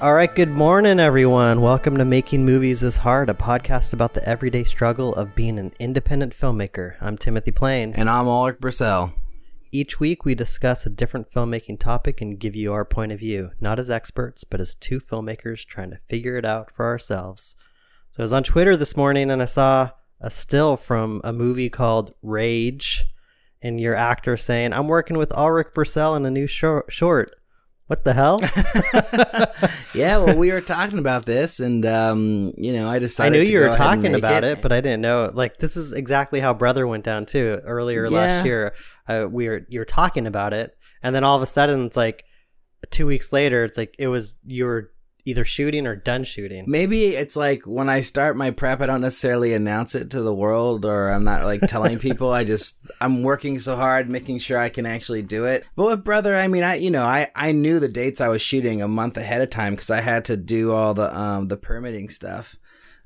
All right, good morning, everyone. Welcome to Making Movies is Hard, a podcast about the everyday struggle of being an independent filmmaker. I'm Timothy Plain. And I'm Ulrich Brissell. Each week, we discuss a different filmmaking topic and give you our point of view, not as experts, but as two filmmakers trying to figure it out for ourselves. So I was on Twitter this morning and I saw a still from a movie called Rage, and your actor saying, I'm working with Ulrich Brissell in a new short. What the hell? yeah, well, we were talking about this, and um, you know, I decided. I knew you were talking about it. but I didn't know. Like, this is exactly how Brother went down too. Earlier last year, uh, we were you were talking about it, and then all of a sudden, it's like two weeks later. It's like it was you were either shooting or done shooting. Maybe it's like when I start my prep, I don't necessarily announce it to the world, or I'm not like telling people. I just I'm working so hard, making sure I can actually do it. But with brother, I mean, I you know, I I knew the dates I was shooting a month ahead of time because I had to do all the um the permitting stuff.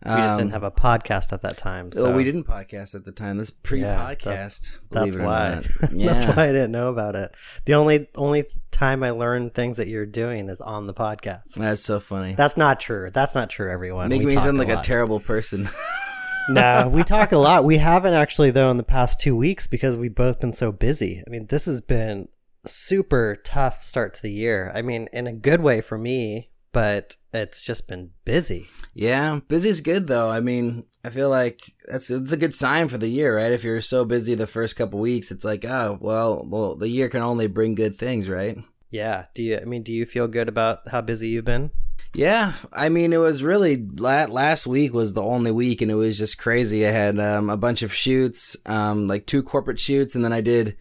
We just Um, didn't have a podcast at that time. So Well, we didn't podcast at the time. This pre-podcast. that's believe it or why. not. that's why I didn't know about it. The only only time I learned things that you're doing is on the podcast. That's so funny. That's not true. That's not true, everyone. make We me sound like a terrible person. no, we talk a lot. We haven't actually though in the past two weeks because we've both been so busy. I mean, this has been super tough start to the year. I mean, in a good way for me, but it's just been busy. Yeah, busy's good though. I mean, I feel like that's it's a good sign for the year, right? If you're so busy the first couple weeks, it's like, oh, well, well, the year can only bring good things, right? Yeah. Do you? I mean, do you feel good about how busy you've been? Yeah, I mean, it was really la- last week was the only week, and it was just crazy. I had um, a bunch of shoots, um, like two corporate shoots, and then I did.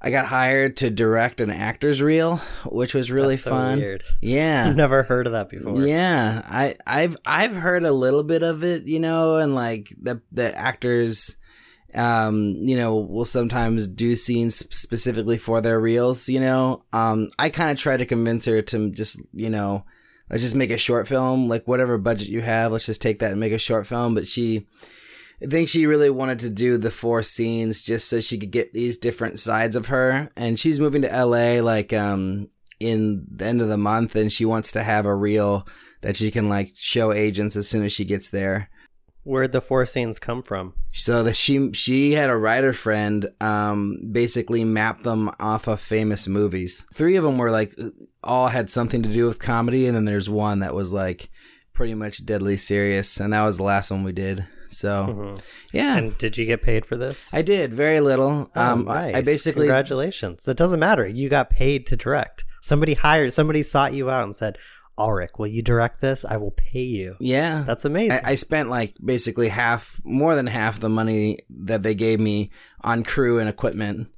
I got hired to direct an actor's reel, which was really That's so fun. weird. Yeah, I've never heard of that before. Yeah, I I've I've heard a little bit of it, you know, and like the the actors um you know will sometimes do scenes specifically for their reels, you know. Um I kind of tried to convince her to just, you know, let's just make a short film, like whatever budget you have, let's just take that and make a short film, but she I think she really wanted to do the four scenes just so she could get these different sides of her. And she's moving to LA like um in the end of the month and she wants to have a reel that she can like show agents as soon as she gets there. Where'd the four scenes come from? So that she she had a writer friend um basically map them off of famous movies. Three of them were like all had something to do with comedy and then there's one that was like pretty much deadly serious and that was the last one we did. So Mhm. yeah. And did you get paid for this? I did very little. Oh, Um, I- I basically congratulations. It doesn't matter. You got paid to direct. Somebody hired. Somebody sought you out and said, "Ulrich, will you direct this? I will pay you." yeah. That's amazing. I, I spent like basically half, more than half the money that they gave me on crew and equipment.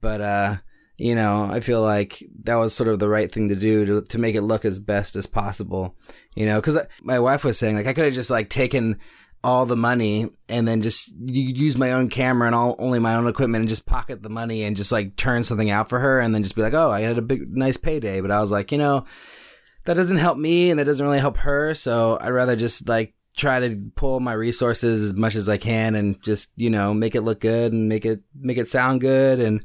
But uh, you know, I feel like that was sort of the right thing to do to to make it look as best as possible. You know, because my wife was saying like I could have just like taken all the money and then just use my own camera and all only my own equipment and just pocket the money and just like turn something out for her and then just be like, oh, I had a big nice payday. But I was like, you know, that doesn't help me and that doesn't really help her. So I'd rather just like try to pull my resources as much as I can and just, you know, make it look good and make it make it sound good and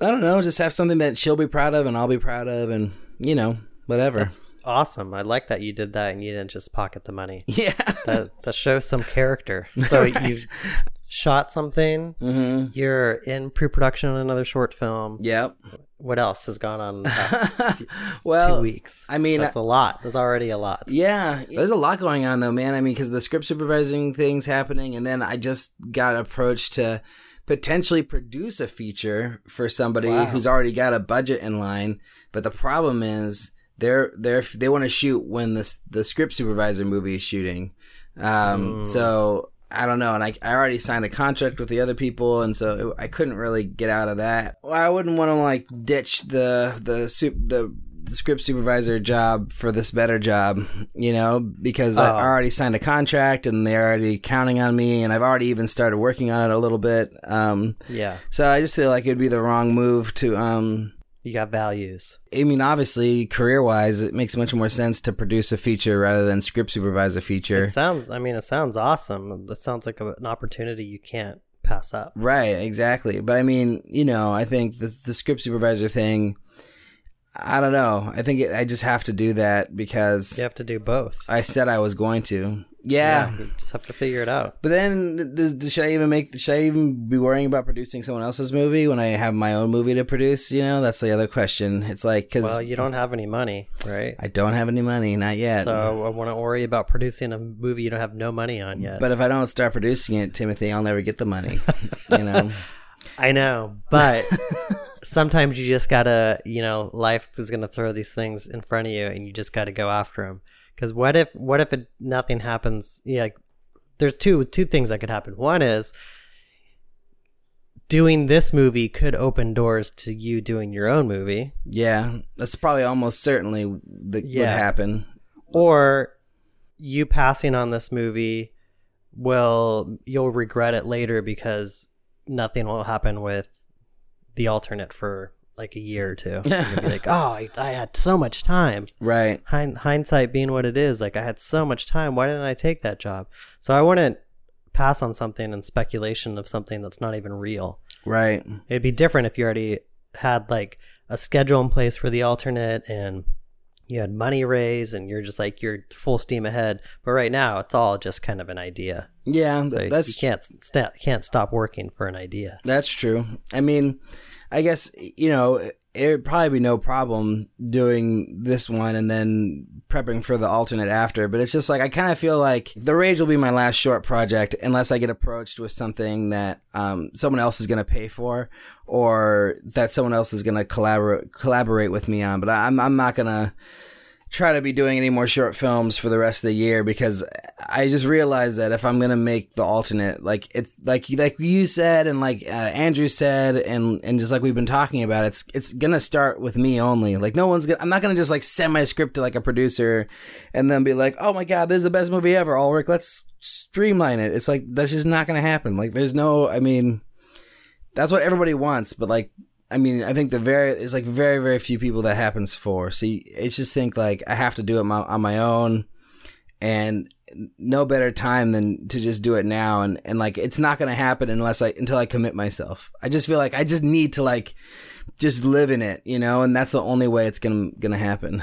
I don't know, just have something that she'll be proud of and I'll be proud of and, you know, whatever. That's awesome. I like that you did that and you didn't just pocket the money. yeah. That that shows some character. So you shot something. mhm. You're in pre-production on another short film. Yep. What else has gone on in the past well, two weeks? I mean, that's a lot. That's already a lot. Yeah, there's a lot going on though, man. I mean, because the script supervising thing's happening, and then I just got approached to potentially produce a feature for somebody Wow. who's already got a budget in line. But the problem is they're they're they want to shoot when the the script supervisor movie is shooting. Um, Mm. so I don't know, and I, I already signed a contract with the other people, and so it, I couldn't really get out of that. Well, I wouldn't want to like ditch the the sup- the the script supervisor job for this better job, you know, because I Oh. already signed a contract and they're already counting on me, and I've already even started working on it a little bit. Um, Yeah. so I just feel like it'd be the wrong move to um, You got values. I mean, obviously, career wise, it makes much more sense to produce a feature rather than script supervise a feature. It sounds. I mean, it sounds awesome. That sounds like a, an opportunity you can't pass up. Right, exactly. But I mean, you know, I think the the script supervisor thing. I don't know. I think it, I just have to do that because You have to do both. I said I was going to. Yeah. You just have to figure it out. But then, does, does- should I even make? Should I even be worrying about producing someone else's movie when I have my own movie to produce? You know, that's the other question. It's like because Well, you don't have any money, right? I don't have any money, not yet. So I want to worry about producing a movie you don't have no money on yet. but if I don't start producing it, Timothy, I'll never get the money. you know. I know, but sometimes you just gotta, you know, life is gonna throw these things in front of you, and you just gotta go after them. Because what if, what if it, nothing happens? Yeah, like, there's two two things that could happen. One is doing this movie could open doors to you doing your own movie, Yeah, that's probably almost certainly that would happen. or you passing on this movie will you'll regret it later because nothing will happen with the alternate for like a year or two. And be like, oh, I, I had so much time. Right. Hind- hindsight being what it is, like I had so much time. Why didn't I take that job? So I wouldn't pass on something and speculation of something that's not even real. Right. It'd be different if you already had like a schedule in place for the alternate and you had money raised and you're just like you're full steam ahead. But right now, it's all just kind of an idea. Yeah, So that's you can't sta can't stop working for an idea. That's true. I mean, I guess you know it would probably be no problem doing this one and then prepping for the alternate after. But it's just like I kind of feel like the Rage will be my last short project unless I get approached with something that um, someone else is going to pay for or that someone else is going to collaborate collaborate with me on. But I'm I'm not gonna try to be doing any more short films for the rest of the year because I just realized that if I'm gonna make the alternate, like it's like like you said and like uh, Andrew said and and just like we've been talking about, it's it's gonna start with me only. Like no one's gonna. I'm not gonna just like send my script to like a producer and then be like, oh my god, this is the best movie ever. Ulrich, let's streamline it. It's like that's just not gonna happen. Like there's no. I mean, that's what everybody wants, but like I mean, I think the very there's like very very few people that happens for. So it's just think like I have to do it my, on my own, and no better time than to just do it now. And and like it's not gonna happen unless I until I commit myself. I just feel like I just need to like just live in it, you know, and that's the only way it's gonna gonna happen.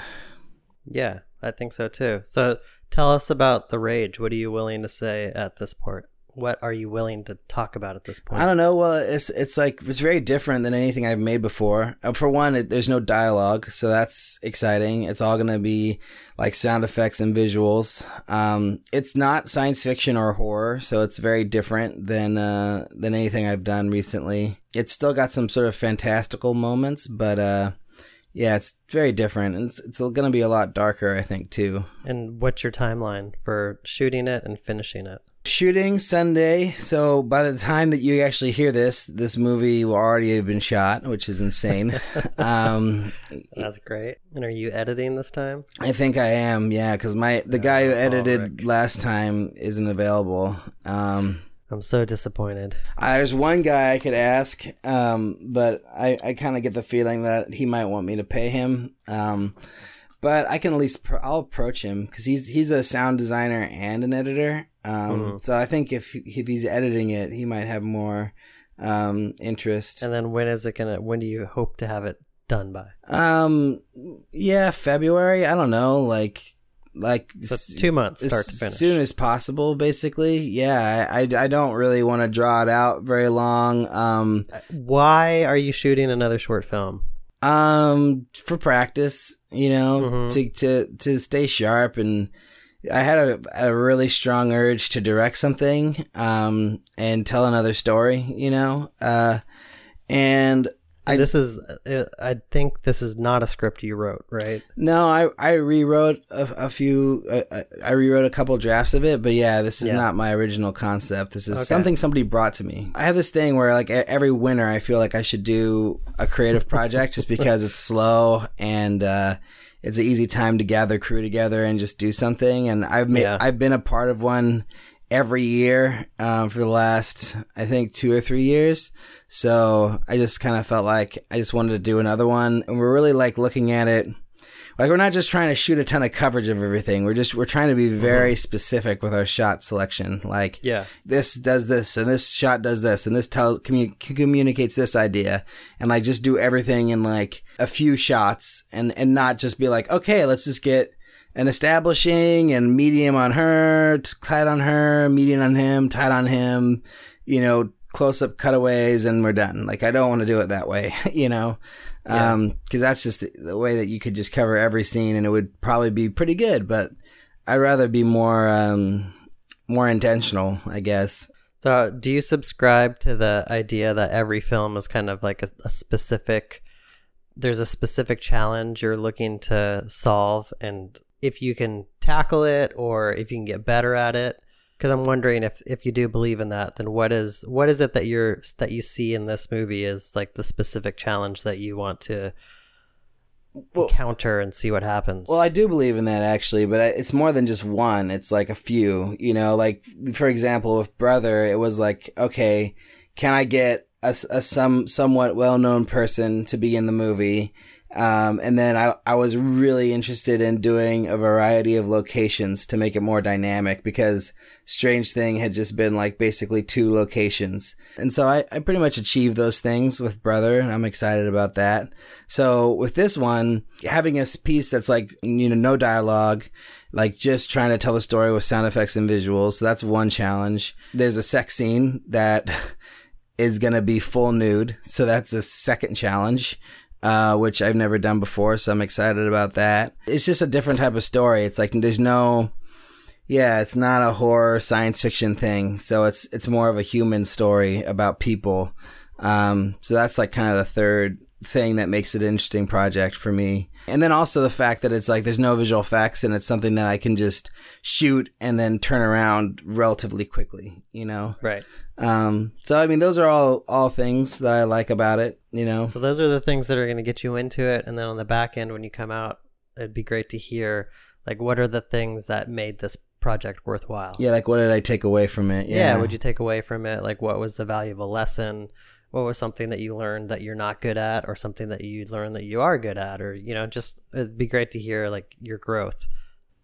Yeah, I think so too. So tell us about the rage. What are you willing to say at this point? What are you willing to talk about at this point? I don't know. Well, it's it's like it's very different than anything I've made before. Uh, For one, it, there's no dialogue, so that's exciting. It's all gonna be like sound effects and visuals. Um, it's not science fiction or horror, so it's very different than uh, than anything I've done recently. It's still got some sort of fantastical moments, but uh, yeah, it's very different. And it's, it's gonna be a lot darker, I think, too. And what's your timeline for shooting it and finishing it? Shooting Sunday, so by the time that you actually hear this, this movie will already have been shot, which is insane. um, That's great. And are you editing this time? I think I am, yeah, because my the guy who edited Ulrich. last time isn't available. Um, I'm so disappointed. I, there's one guy I could ask, um, but I, I kind of get the feeling that he might want me to pay him. Um, but I can at least pro- I'll approach him because he's he's a sound designer and an editor. Um, Mhm. So I think if if he's editing it, he might have more um, interest. And then when is it gonna? When do you hope to have it done by? Um, yeah, February. I don't know, like like So two months, as start to finish. soon as possible. Basically, yeah. I I, I don't really want to draw it out very long. Um, Why are you shooting another short film? um, for practice, you know, Mhm. to to to stay sharp and. I had a, a really strong urge to direct something, um, and tell another story, you know, uh, and I this is. uh, I think this is not a script you wrote, right? No, I I rewrote a, a few. Uh, I rewrote a couple drafts of it, but yeah, this is Yeah. not my original concept. This is Okay. something somebody brought to me. I have this thing where like every winter, I feel like I should do a creative project just because it's slow and uh, it's an easy time to gather crew together and just do something. And I've made Yeah. I've been a part of one every year um, for the last I think two or three years. So I just kind of felt like I just wanted to do another one, and we're really like looking at it. Like we're not just trying to shoot a ton of coverage of everything. We're just we're trying to be mm-hmm. very specific with our shot selection. Like Yeah. this does this and this shot does this and this tells commu- communicates this idea and like just do everything in like a few shots and and not just be like okay let's just get an establishing and medium on her tight on her medium on him tight on him you know close up cutaways and we're done like i don't want to do it that way you know um because that's just the, the way that you could just cover every scene and it would probably be pretty good but i'd rather be more um more intentional i guess So, do you subscribe to the idea that every film is kind of like a, a specific? There's a specific challenge you're looking to solve, and if you can tackle it, or if you can get better at it. Because I'm wondering if if you do believe in that, then what is what is it that you're that you see in this movie is like the specific challenge that you want to Well- encounter and see what happens. Well, I do believe in that actually, but I- it's more than just one. It's like a few, you know, like for example, with Brother, it was like, okay, can I get a, a some somewhat well-known person to be in the movie? Um, and then I, I was really interested in doing a variety of locations to make it more dynamic because Strange Thing had just been like basically two locations. And so I, I pretty much achieved those things with Brother, and I'm excited about that. So with this one, having a piece that's like, you know, no dialogue, like just trying to tell a story with sound effects and visuals. So that's one challenge. There's a sex scene that is going to be full nude. So that's a second challenge. Uh, which I've never done before, so I'm excited about that. It's just a different type of story. It's like there's no, yeah, it's not a horror science fiction thing. So it's it's more of a human story about people. Um, so that's like kind of the third thing that makes it an interesting project for me. And then also the fact that it's like there's no visual effects and it's something that I can just shoot and then turn around relatively quickly, you know. right. Um, so I mean those are all all things that I like about it, you know. So those are the things that are going to get you into it, and then on the back end, when you come out, it'd be great to hear like what are the things that made this project worthwhile. Yeah, like what did I take away from it? Yeah. What'd you take away from it? Like what was the valuable lesson? What was something that you learned that you're not good at, or something that you learned that you are good at, or you know, just it'd be great to hear like your growth.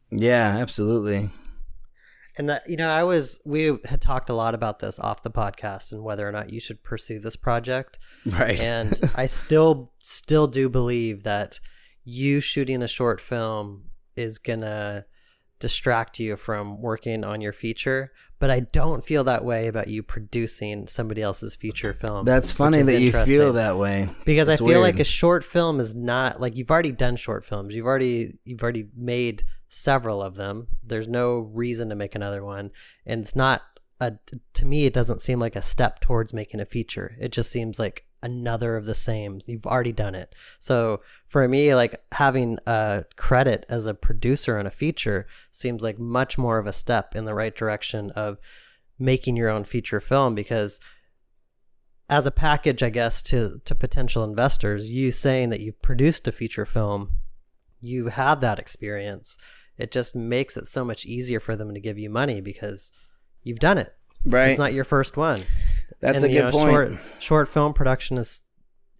Yeah, absolutely. And that you know, I was we had talked a lot about this off the podcast and whether or not you should pursue this project. Right. and I still still do believe that you shooting a short film is gonna distract you from working on your feature. But I don't feel that way about you producing somebody else's feature film. That's funny that you feel that way. because I It's feel like a short film is not like you've already done short films. You've already you've already made several of them. There's no reason to make another one, and it's not a to me. It doesn't seem like a step towards making a feature. It just seems like another of the same. You've already done it. So for me, like having a credit as a producer on a feature seems like much more of a step in the right direction of making your own feature film because as a package, I guess, to to potential investors, you saying that you produced a feature film, you had that experience. It just makes it so much easier for them to give you money because you've done it. Right. It's not your first one. That's And, a good know, point. Short, short film production is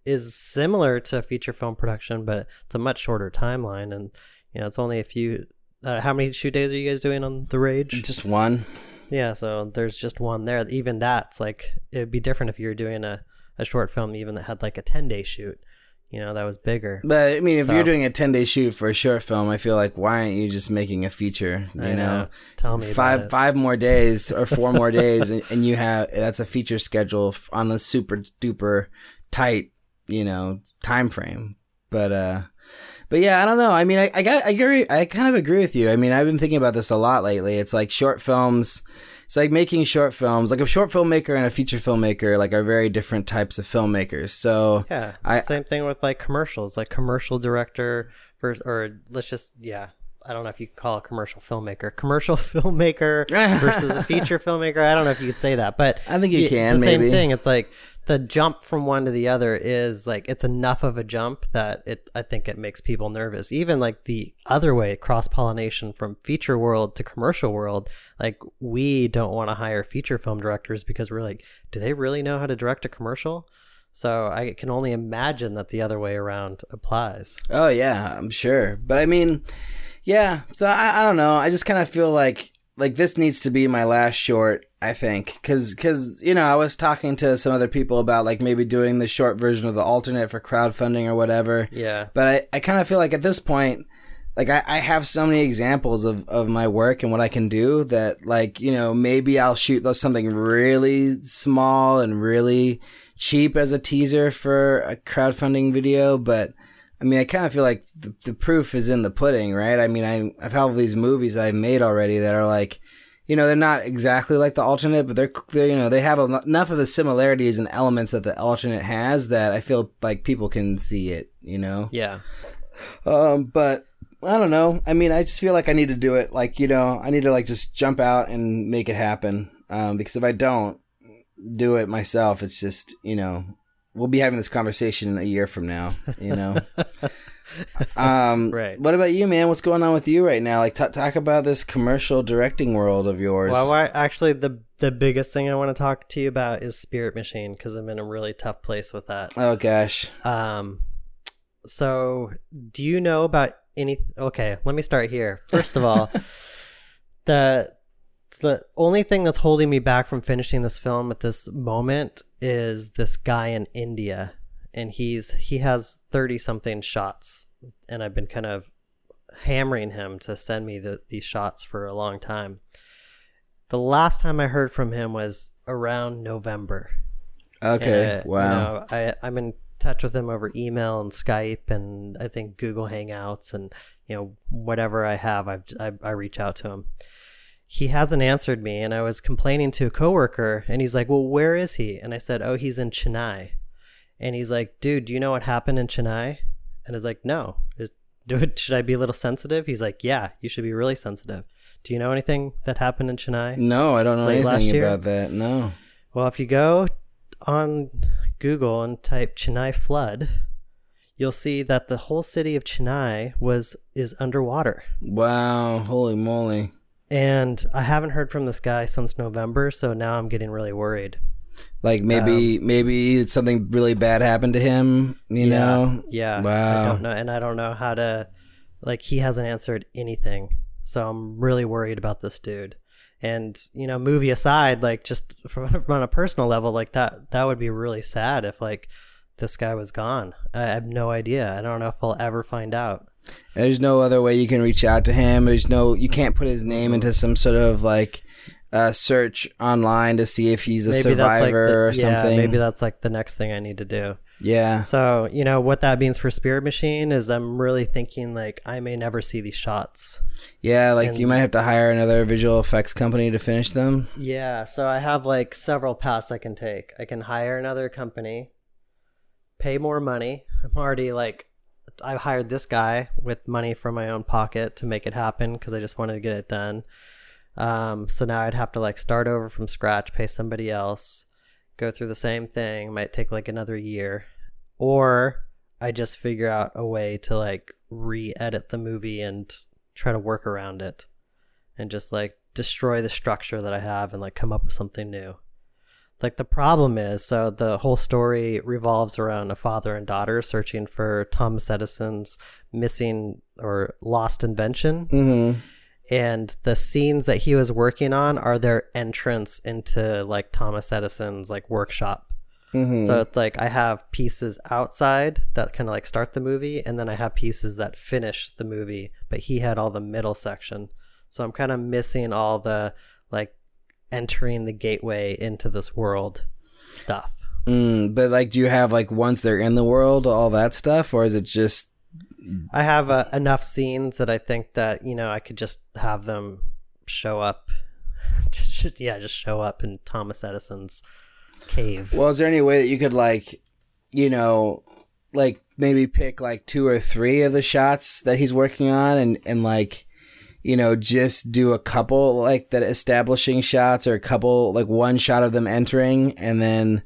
is similar to feature film production, but it's a much shorter timeline, and you know it's only a few. Uh, how many shoot days are you guys doing on the Rage? Just one. Yeah, so there's just one there. Even that's like it'd be different if you were doing a, a short film even that had like a ten day shoot. You know, that was bigger. But I mean, if So- you're doing a 10 day shoot for a short film, I feel like why aren't you just making a feature? You I know, Tell me five five more days or four more days, and, and you have that's a feature schedule on a super duper tight, you know, time frame. But uh, but yeah, I don't know. I mean, I I got I agree. I kind of agree with you. I mean, I've been thinking about this a lot lately. It's like short films. It's like making short films. Like a short filmmaker and a feature filmmaker, like are very different types of filmmakers. So Yeah, I- same thing with like commercials, like commercial director versus, or let's just yeah. I don't know if you could call a commercial filmmaker commercial filmmaker versus a feature filmmaker. I don't know if you could say that, but I think you y- can, The same thing. It's like the jump from one to the other is like it's enough of a jump that it. I think it makes people nervous. Even like the other way, cross pollination from feature world to commercial world. Like we don't want to hire feature film directors because we're like, do they really know how to direct a commercial? So I can only imagine that the other way around applies. Oh yeah, I'm sure. But I mean, yeah. So I, I don't know. I just kind of feel like like this needs to be my last short. I think because because you know I was talking to some other people about like maybe doing the short version of the alternate for crowdfunding or whatever. Yeah. But I I kind of feel like at this point. Like I, I have so many examples of, of my work and what I can do that like, you know, maybe I'll shoot something really small and really cheap as a teaser for a crowdfunding video, but I mean, I kind of feel like the, the proof is in the pudding, right? I mean, I, I've had all these movies I've made already that are like, you know, they're not exactly like the alternate, but they're, they're you know, they have enough of the similarities and elements that the alternate has that I feel like people can see it, you know? Yeah. Um, but I don't know. I mean, I just feel like I need to do it. Like, you know, I need to like just jump out and make it happen. Um, because if I don't do it myself, it's just, you know, we'll be having this conversation a year from now, you know? um, Right. What about you, man? What's going on with you right now? Like, t- talk about this commercial directing world of yours. Well, why, actually, the the biggest thing I want to talk to you about is Spirit Machine because I'm in a really tough place with that. oh, gosh. Um, so do you know about any? Okay, let me start here. First of all, the the only thing that's holding me back from finishing this film at this moment is this guy in India, and he's he has thirty something shots, and I've been kind of hammering him to send me the, these shots for a long time. The last time I heard from him was around November. Okay. And, wow. You know, I I'm in touch with him over email and Skype and I think Google Hangouts and you know whatever I have I've, I I reach out to him. He hasn't answered me and I was complaining to a coworker and he's like, "Well, where is he?" And I said, "Oh, he's in Chennai." And he's like, "Dude, do you know what happened in Chennai?" And I was like, "No." Is, do, should I be a little sensitive? He's like, "Yeah, you should be really sensitive." Do you know anything that happened in Chennai? no, I don't know anything about that. No. Well, if you go on Google and type Chennai flood, you'll see that the whole city of Chennai was is underwater. Wow. Holy moly. And I haven't heard from this guy since November, so now I'm getting really worried. Like maybe Um, maybe something really bad happened to him, you Yeah. know? Yeah. Wow. I don't know and I don't know how to like he hasn't answered anything. So I'm really worried about this dude. And you know, movie aside, like just from on a personal level, like that that would be really sad if like this guy was gone. I have no idea. I don't know if I'll ever find out. There's no other way you can reach out to him. There's no you can't put his name into some sort of like uh, search online to see if he's a Maybe that's like survivor the, or something. Yeah, maybe that's like the next thing I need to do. yeah. So, you know, what that means for Spirit Machine is I'm really thinking like I may never see these shots. Yeah, like And- you might have to hire another visual effects company to finish them. Yeah, so I have like several paths I can take. I can hire another company, pay more money. I'm already like, I hired this guy with money from my own pocket to make it happen because I just wanted to get it done. Um, so now I'd have to like start over from scratch, pay somebody else, go through the same thing. Might take like another year, or I just figure out a way to like re-edit the movie and try to work around it and just like destroy the structure that I have and like come up with something new. Like the problem is, so the whole story revolves around a father and daughter searching for Thomas Edison's missing or lost invention. Mm-hmm. And the scenes that he was working on are their entrance into like Thomas Edison's like workshop. Mm-hmm. So it's like I have pieces outside that kind of like start the movie, and then I have pieces that finish the movie. But he had all the middle section, so I'm kind of missing all the like entering the gateway into this world stuff. mm, but like, do you have like once they're in the world, all that stuff, or is it just I have uh, enough scenes that I think that you know I could just have them show up. Just- yeah, just show up in Thomas Edison's cave. Well, is there any way that you could like, you know, like maybe pick like two or three of the shots that he's working on and and like, you know, just do a couple like that establishing shots or a couple like one shot of them entering and then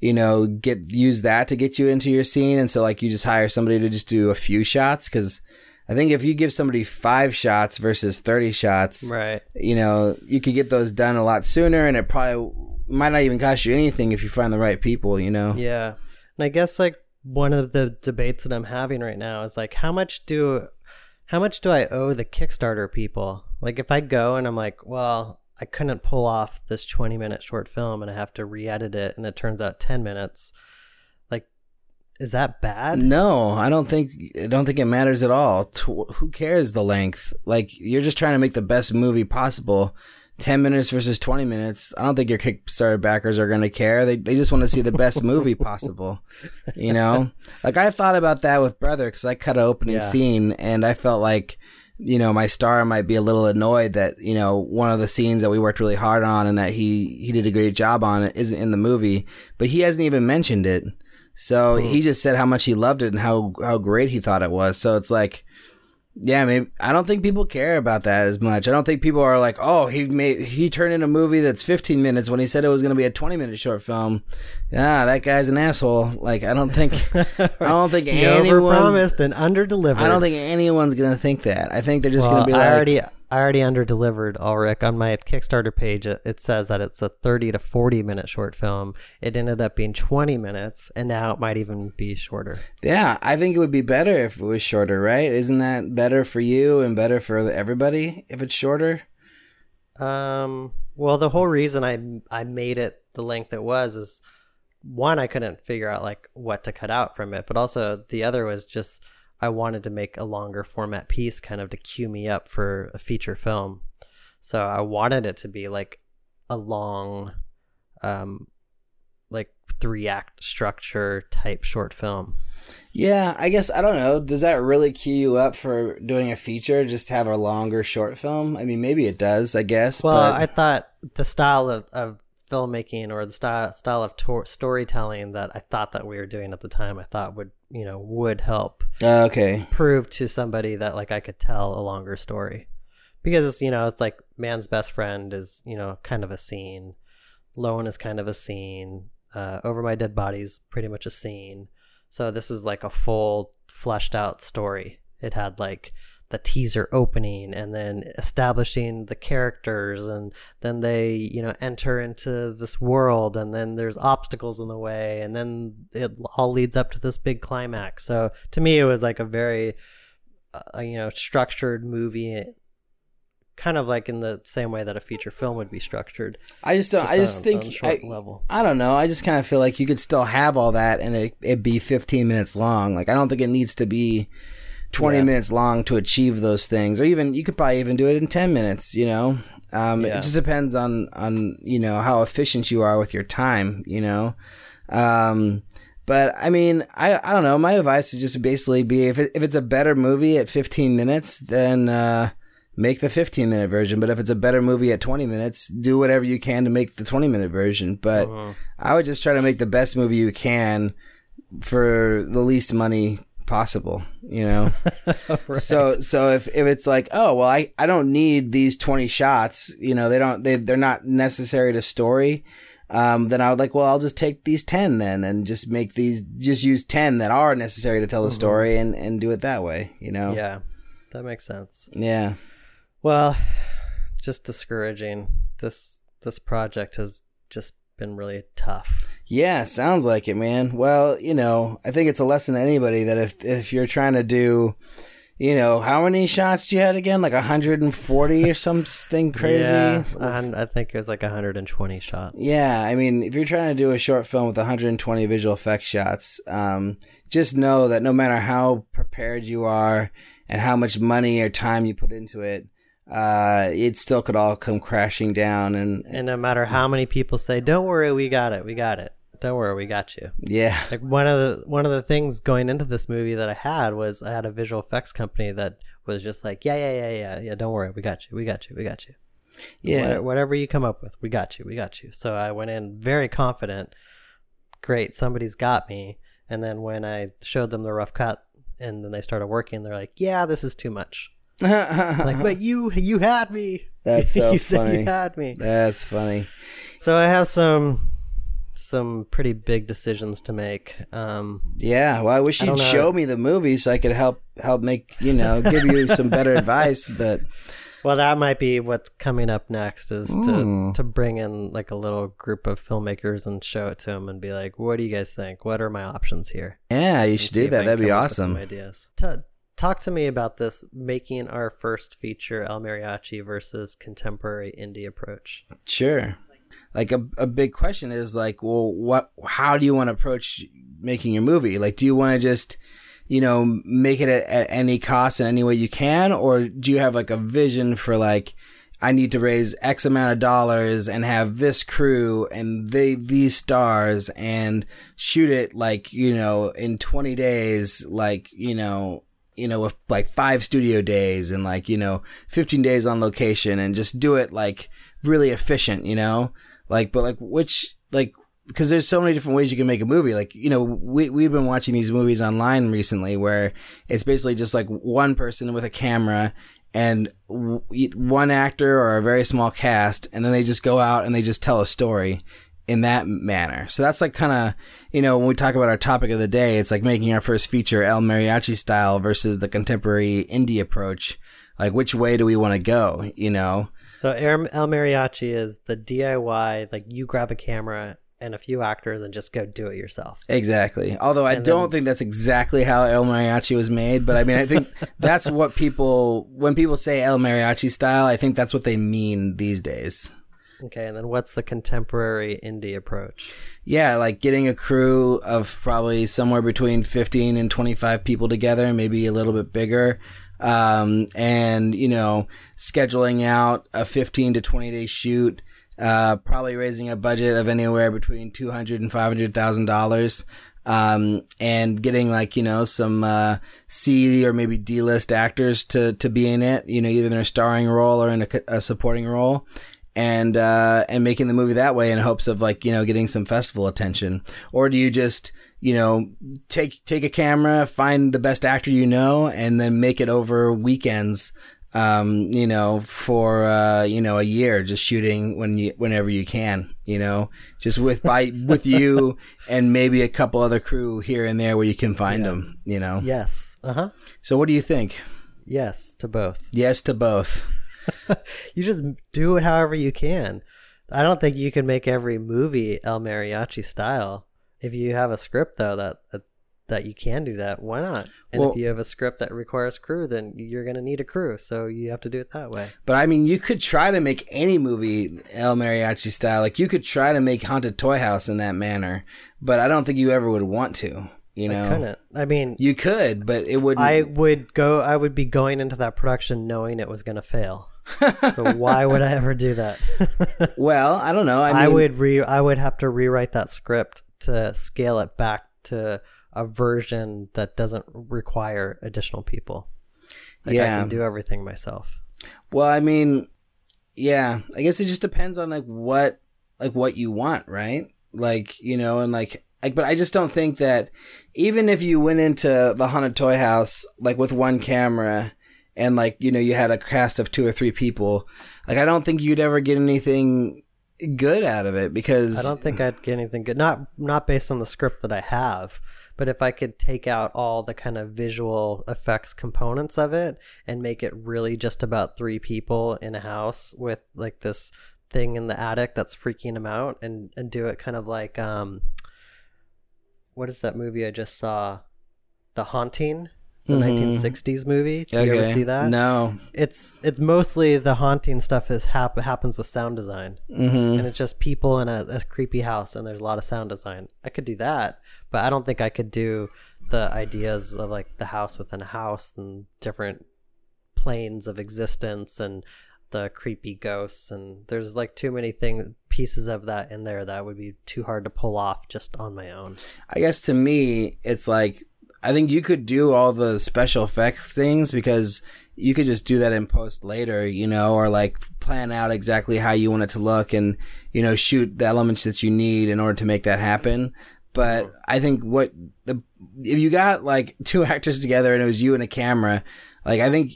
you know, get use that to get you into your scene and so like you just hire somebody to just do a few shots cuz I think if you give somebody 5 shots versus 30 shots, Right. you know, you could get those done a lot sooner and it probably might not even cost you anything if you find the right people, you know. Yeah. And I guess like one of the debates that I'm having right now is like how much do how much do I owe the Kickstarter people? Like if I go and I'm like, well, I couldn't pull off this 20 minute short film and I have to re-edit it and it turns out 10 minutes. Like is that bad? No, I don't think I don't think it matters at all. Who cares the length? Like you're just trying to make the best movie possible. 10 minutes versus 20 minutes. I don't think your Kickstarter backers are going to care. They they just want to see the best movie possible. You know? Like I thought about that with Brother cuz I cut an opening Yeah. scene and I felt like you know, my star might be a little annoyed that, you know, one of the scenes that we worked really hard on and that he he did a great job on it isn't in the movie, but he hasn't even mentioned it. So he hmm. just said how much he loved it and how how great he thought it was. So it's like, yeah, maybe I don't think people care about that as much. I don't think people are like, oh, he made he turned in a movie that's 15 minutes when he said it was going to be a 20 minute short film. Ah, that guy's an asshole. Like I don't think I don't think He anyone. overpromised and underdelivered. I don't think anyone's going to think that. I think they're just well, going to be I like, already I already underdelivered Ulrich on my Kickstarter page. It, it says that it's a 30 to 40 minute short film. It ended up being 20 minutes, and now it might even be shorter. yeah, I think it would be better if it was shorter, right? Isn't that better for you and better for everybody if it's shorter? Um, well, the whole reason I I made it the length it was is one I couldn't figure out like what to cut out from it, but also the other was just I wanted to make a longer format piece, kind of to cue me up for a feature film. So I wanted it to be like a long, um, like three act structure type short film. Yeah, I guess I don't know. Does that really cue you up for doing a feature? Just have a longer short film? I mean, maybe it does. I guess. Well, but I thought the style of, of filmmaking or the style style of tor- storytelling that I thought that we were doing at the time, I thought would you know would help Uh, okay. prove to somebody that like I could tell a longer story because it's you know it's like man's best friend is you know kind of a scene, lone is kind of a scene, uh, over my dead body's pretty much a scene. So this was like a full fleshed out story. It had like the teaser opening and then establishing the characters and then they you know enter into this world and then there's obstacles in the way and then it all leads up to this big climax so to me it was like a very uh, you know structured movie kind of like in the same way that a feature film would be structured I just don't. I just on think I, level I don't know. I just kind of feel like you could still have all that and it it be 15 minutes long. Like I don't think it needs to be 20 Yeah. minutes long to achieve those things, or even you could probably even do it in 10 minutes. You know, um, Yeah. it just depends on on you know how efficient you are with your time. You know, um, but I mean, I I don't know. My advice would just basically be if it, if it's a better movie at 15 minutes, then. uh make the 15 minute version but if it's a better movie at 20 minutes do whatever you can to make the 20 minute version but Mhm. i would just try to make the best movie you can for the least money possible you know Right. so so if, if it's like oh well I, I don't need these 20 shots you know they don't they, they're not necessary to story um, then I would like well I'll just take these 10 then and just make these just use 10 that are necessary to tell the story and and do it that way you know yeah that makes sense yeah Well, just discouraging. This this project has just been really tough. Yeah, sounds like it, man. Well, you know, I think it's a lesson to anybody that if if you're trying to do, you know, how many shots do you had again? Like 140 or something crazy. Yeah, I think it was like 120 shots. Yeah, I mean, if you're trying to do a short film with 120 visual effects shots, um, just know that no matter how prepared you are and how much money or time you put into it, uh, it still could all come crashing down. And And no matter how many people say, "Don't worry, we got it. We got it. Don't worry, we got you." yeah, Like one of the one of the things going into this movie that I had was I had a visual effects company that was just like, "Yeah, yeah, yeah, yeah, yeah. Don't worry, we got you. We got you. We got you." yeah, Wha- whatever you come up with, we got you. We got you. So I went in very confident. Great, somebody's got me. And then when I showed them the rough cut, and then they started working, they're like, "Yeah, this is too much." Like, but you you had me. That's so you said funny. you had me. That's funny. So I have some some pretty big decisions to make. Um, Yeah, well, I wish I you'd show me the movie so I could help help make you know give you some better advice. But Well, that might be what's coming up next is to Mm. to bring in like a little group of filmmakers and show it to them and be like, "What do you guys think? What are my options here?" Yeah, you And should do that. That'd be come up with some awesome. ideas. Ta talk to me about this making our first feature El Mariachi versus contemporary indie approach. Sure. Like a a big question is like, well, what? How do you want to approach making your movie? Like, do you want to just, you know, make it at, at any cost in any way you can, or do you have like a vision for like, I need to raise X amount of dollars and have this crew and they these stars and shoot it like you know in twenty days, like you know. You know, with like five studio days and like, you know, 15 days on location and just do it like really efficient, you know? Like, but like, which, like, because there's so many different ways you can make a movie. Like, you know, we, we've been watching these movies online recently where it's basically just like one person with a camera and one actor or a very small cast, and then they just go out and they just tell a story in that manner. So that's like kind of, you know, when we talk about our topic of the day, it's like making our first feature El Mariachi style versus the contemporary indie approach. Like, which way do we want to go, you know? So El Mariachi is the DIY, like you grab a camera and a few actors and just go do it yourself. Exactly. Although I And don't then- think that's exactly how El Mariachi was made, but I mean, I think that's what people, when people say El Mariachi style, I think that's what they mean these days. Okay, and then what's the contemporary indie approach? Yeah, like getting a crew of probably somewhere between 15 and 25 people together, maybe a little bit bigger. Um, and, you know, scheduling out a 15 to 20 day shoot, uh, probably raising a budget of anywhere between 200 and $500,000. Um, and getting like, you know, some, uh, C or maybe D list actors to, to be in it, you know, either in a starring role or in a, a supporting role and uh, and making the movie that way in hopes of like you know getting some festival attention, or do you just you know take take a camera, find the best actor you know, and then make it over weekends, um, you know, for uh, you know a year, just shooting when you whenever you can, you know, just with by with you and maybe a couple other crew here and there where you can find them, you know. Yes. Uh huh. So what do you think? Yes to both. Yes to both. You just do it however you can. I don't think you can make every movie El Mariachi style. If you have a script though that that, that you can do that, why not? And Well- if you have a script that requires crew, then you're going to need a crew, so you have to do it that way. But I mean, you could try to make any movie El Mariachi style. Like you could try to make Haunted Toy House in that manner, but I don't think you ever would want to. You know, I couldn't. I mean, you could, but it wouldn't. I would go. I would be going into that production knowing it was going to fail. so why would I ever do that? well, I don't know. I, I, would re. I would have to rewrite that script to scale it back to a version that doesn't require additional people. Like I can do everything myself. Well, I mean, yeah. I guess it just depends on like what, like what you want, right? Like you know, and like, like, but I just don't think that even if you went into the haunted toy house like with one camera and like you know you had a cast of two or three people, like I don't think you'd ever get anything good out of it because I don't think I'd get anything good. Not not based on the script that I have, but if I could take out all the kind of visual effects components of it and make it really just about three people in a house with like this thing in the attic that's freaking them out and and do it kind of like um what is that movie I just saw? The Haunting. It's the Mhm. 1960s movie. Did you ever see that? No. It's it's mostly the haunting stuff is hap- happens with sound design Mm-hmm. and it's just people in a, a creepy house and there's a lot of sound design i could do that but i don't think i could do the ideas of like the house within a house and different planes of existence and the creepy ghosts and there's like too many things pieces of that in there that would be too hard to pull off just on my own I guess to me, it's like I think you could do all the special effects things because you could just do that in post later, you know, or like plan out exactly how you want it to look and you know shoot the elements that you need in order to make that happen. But I think what the if you got like two actors together and it was you and a camera, like I think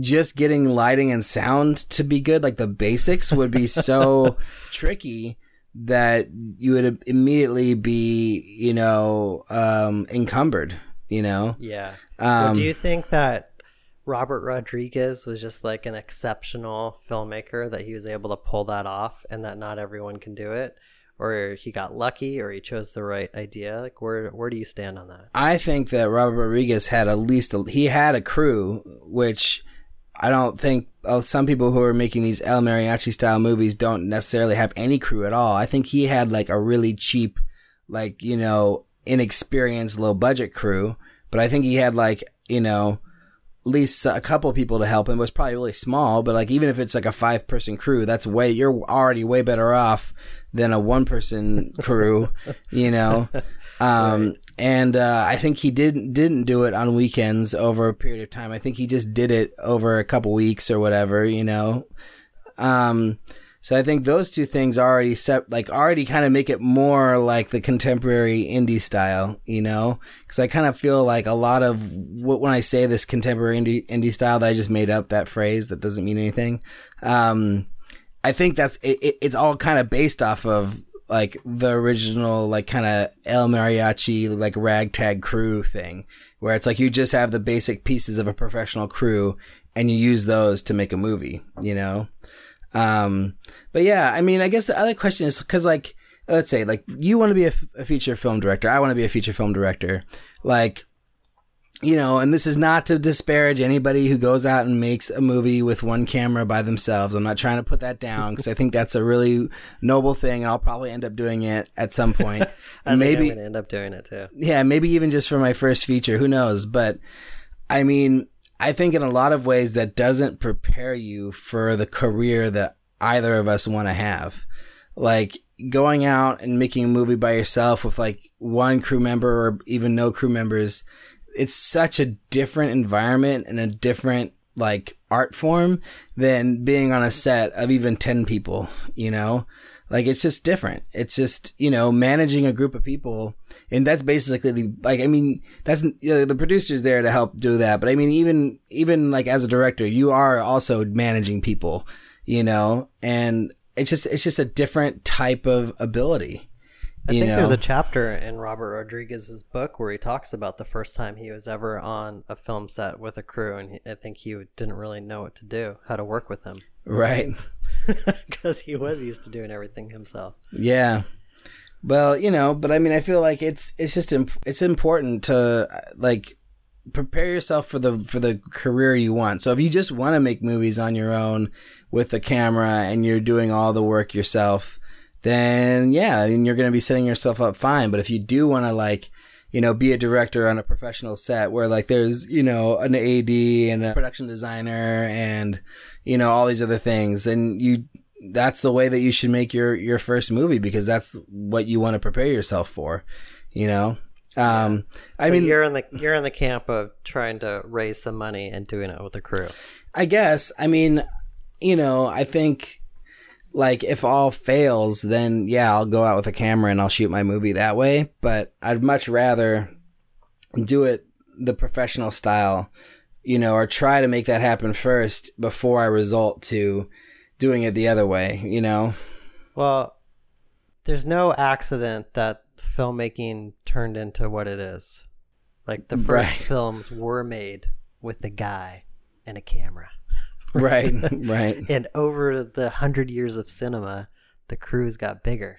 just getting lighting and sound to be good, like the basics, would be so tricky that you would immediately be, you know, um, encumbered. You know, yeah. Well, um, do you think that Robert Rodriguez was just like an exceptional filmmaker that he was able to pull that off and that not everyone can do it? Or he got lucky or he chose the right idea? Like where where do you stand on that? I think that Robert Rodriguez had at least a, he had a crew, which I don't think uh, some people who are making these El Mariachi style movies don't necessarily have any crew at all. I think he had like a really cheap, like you know, inexperienced, low budget crew, but I think he had like you know. At least a couple people to help him it was probably really small, but like even if it's like a five person crew, that's way you're already way better off than a one person crew, you know. Um, and uh, I think he didn't didn't do it on weekends over a period of time. I think he just did it over a couple weeks or whatever, you know. Um, so I think those two things already set like already kind of make it more like the contemporary indie style, you know. Because I kind of feel like a lot of what when I say this contemporary indie indie style that I just made up that phrase that doesn't mean anything. Um, I think that's it, it, it's all kind of based off of like the original like kind of El Mariachi like ragtag crew thing where it's like you just have the basic pieces of a professional crew and you use those to make a movie, you know. Um but yeah, I mean, I guess the other question is cuz like let's say like you want to be a, f- a feature film director, I want to be a feature film director. Like you know, and this is not to disparage anybody who goes out and makes a movie with one camera by themselves. I'm not trying to put that down because I think that's a really noble thing, and I'll probably end up doing it at some point. I maybe end up doing it too yeah, maybe even just for my first feature. Who knows? But I mean, I think in a lot of ways that doesn't prepare you for the career that either of us want to have. Like going out and making a movie by yourself with like one crew member or even no crew members, it's such a different environment and a different like art form than being on a set of even 10 people, you know? Like it's just different. It's just, you know, managing a group of people. And that's basically the, like, I mean, that's, you know, the producer's there to help do that. But I mean, even, even like as a director, you are also managing people, you know, and it's just, it's just a different type of ability. I think know? there's a chapter in Robert Rodriguez's book where he talks about the first time he was ever on a film set with a crew, and he, I think he didn't really know what to do, how to work with them, right. because he was used to doing everything himself. Yeah. Well, you know, but I mean, I feel like it's it's just imp- it's important to like prepare yourself for the for the career you want. So if you just want to make movies on your own with the camera and you're doing all the work yourself, then yeah, and you're going to be setting yourself up fine. But if you do want to like you know, be a director on a professional set where like there's, you know, an AD and a production designer and, you know, all these other things. And you, that's the way that you should make your, your first movie because that's what you want to prepare yourself for, you know? Um, I So mean, you're in the you're in the camp of trying to raise some money and doing it with a crew. I guess. I mean, you know, I think like if all fails, then yeah, I'll go out with a camera and I'll shoot my movie that way. But I'd much rather do it the professional style, you know, or try to make that happen first before I result to doing it the other way, you know? Well, there's no accident that filmmaking turned into what it is. Like the first Right. films were made with a guy and a camera. Right, right. And over the hundred years of cinema, the crews got bigger,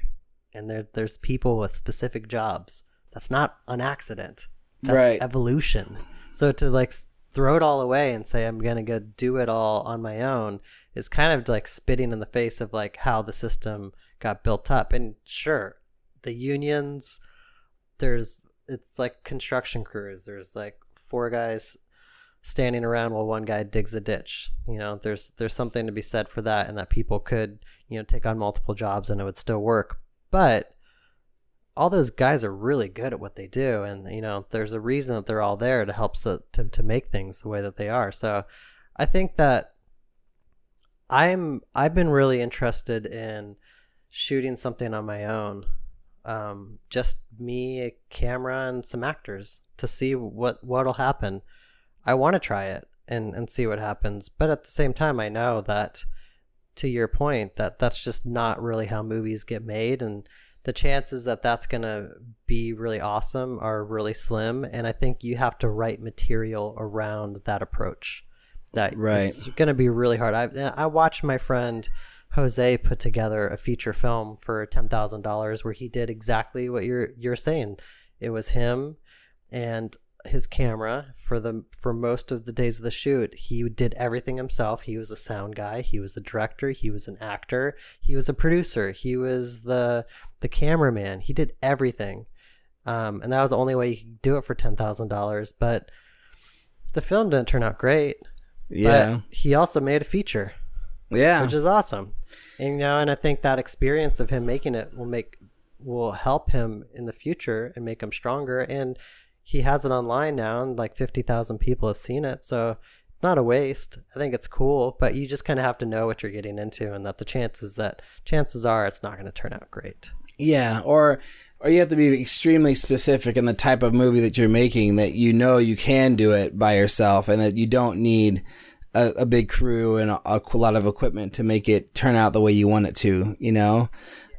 and there there's people with specific jobs. That's not an accident. That's Right. evolution. So to like throw it all away and say I'm gonna go do it all on my own is kind of like spitting in the face of like how the system got built up. And sure, the unions, there's it's like construction crews. There's like four guys standing around while one guy digs a ditch. You know, there's there's something to be said for that, and that people could you know take on multiple jobs and it would still work. But all those guys are really good at what they do, and you know, there's a reason that they're all there to help so, to to make things the way that they are. So, I think that I'm I've been really interested in shooting something on my own um, just me, a camera, and some actors to see what what'll happen. I want to try it and and see what happens, but at the same time, I know that to your point that that's just not really how movies get made, and the chances that that's gonna be really awesome are really slim. And I think you have to write material around that approach. that Right. it's going to be really hard. I I watched my friend Jose put together a feature film for ten thousand dollars where he did exactly what you're you're saying. It was him and his camera for the for most of the days of the shoot. He did everything himself. He was a sound guy. He was the director. He was an actor. He was a producer. He was the the cameraman. He did everything, um, and that was the only way he could do it for ten thousand dollars. But the film didn't turn out great. Yeah. But he also made a feature, yeah. which is awesome. And you know, and I think that experience of him making it will make will help him in the future and make him stronger. And he has it online now, and like fifty thousand people have seen it. So it's not a waste. I think it's cool, but you just kind of have to know what you're getting into, and that the chances that chances are it's not going to turn out great. Yeah, or or you have to be extremely specific in the type of movie that you're making that you know you can do it by yourself and that you don't need a, a big crew and a, a lot of equipment to make it turn out the way you want it to, you know?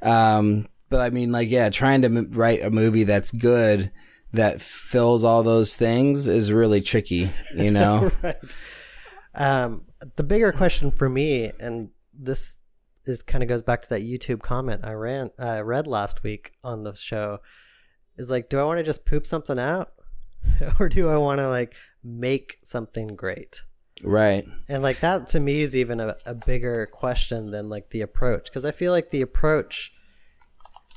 Um, but I mean, like, yeah, trying to m- write a movie that's good that fills all those things is really tricky, you know? right. Um, the bigger question for me, and this is kind of goes back to that YouTube comment I ran, I read last week on the show, is like, do I want to just poop something out, or do I want to like make something great? right. And like that to me is even a, a bigger question than like the approach, because I feel like the approach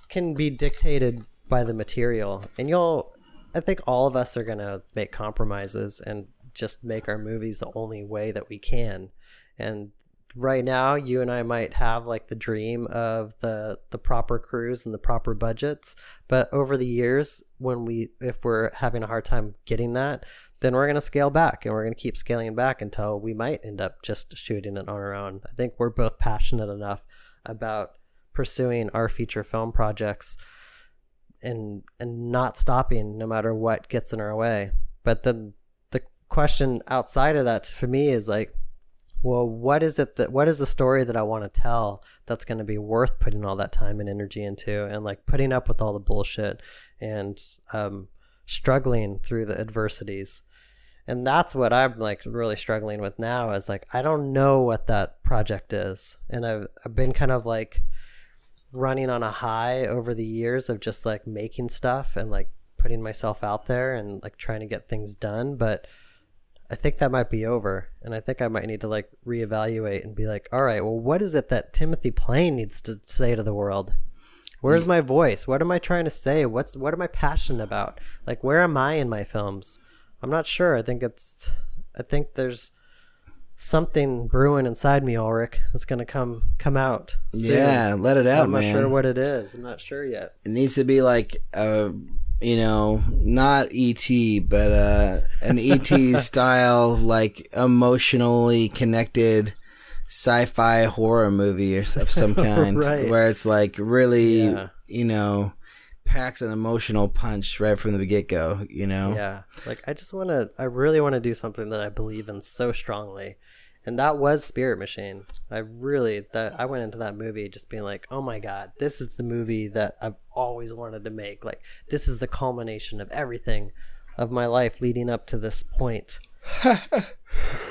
can be dictated by the material, and you'll. I think all of us are gonna make compromises and just make our movies the only way that we can. And right now, you and I might have like the dream of the the proper crews and the proper budgets, but over the years, when we if we're having a hard time getting that, then we're going to scale back and we're going to keep scaling back until we might end up just shooting it on our own. I think we're both passionate enough about pursuing our feature film projects and and not stopping no matter what gets in our way. But then the question outside of that for me is like well what is it that what is the story that I want to tell that's going to be worth putting all that time and energy into and like putting up with all the bullshit and um struggling through the adversities and that's what i'm like really struggling with now is like i don't know what that project is and i've, I've been kind of like running on a high over the years of just like making stuff and like putting myself out there and like trying to get things done but i think that might be over and i think i might need to like reevaluate and be like all right well what is it that timothy plain needs to say to the world? Where's mm. my voice? What am i trying to say? What's what am i passionate about? Like where am i in my films? I'm not sure. I think it's i think there's something brewing inside me ulrich that's gonna come come out soon. Yeah, let it out, i'm man. not sure what it is i'm not sure yet it needs to be like a, you know not et but uh an et style like emotionally connected sci-fi horror movie or of some kind Right. where it's like really Yeah. you know packs an emotional punch right from the get-go you know Yeah. Like I just want to I really want to do something that I believe in so strongly. And that was Spirit Machine. I really that I went into that movie just being like, "Oh my god, this is the movie that I've always wanted to make. Like this is the culmination of everything of my life leading up to this point."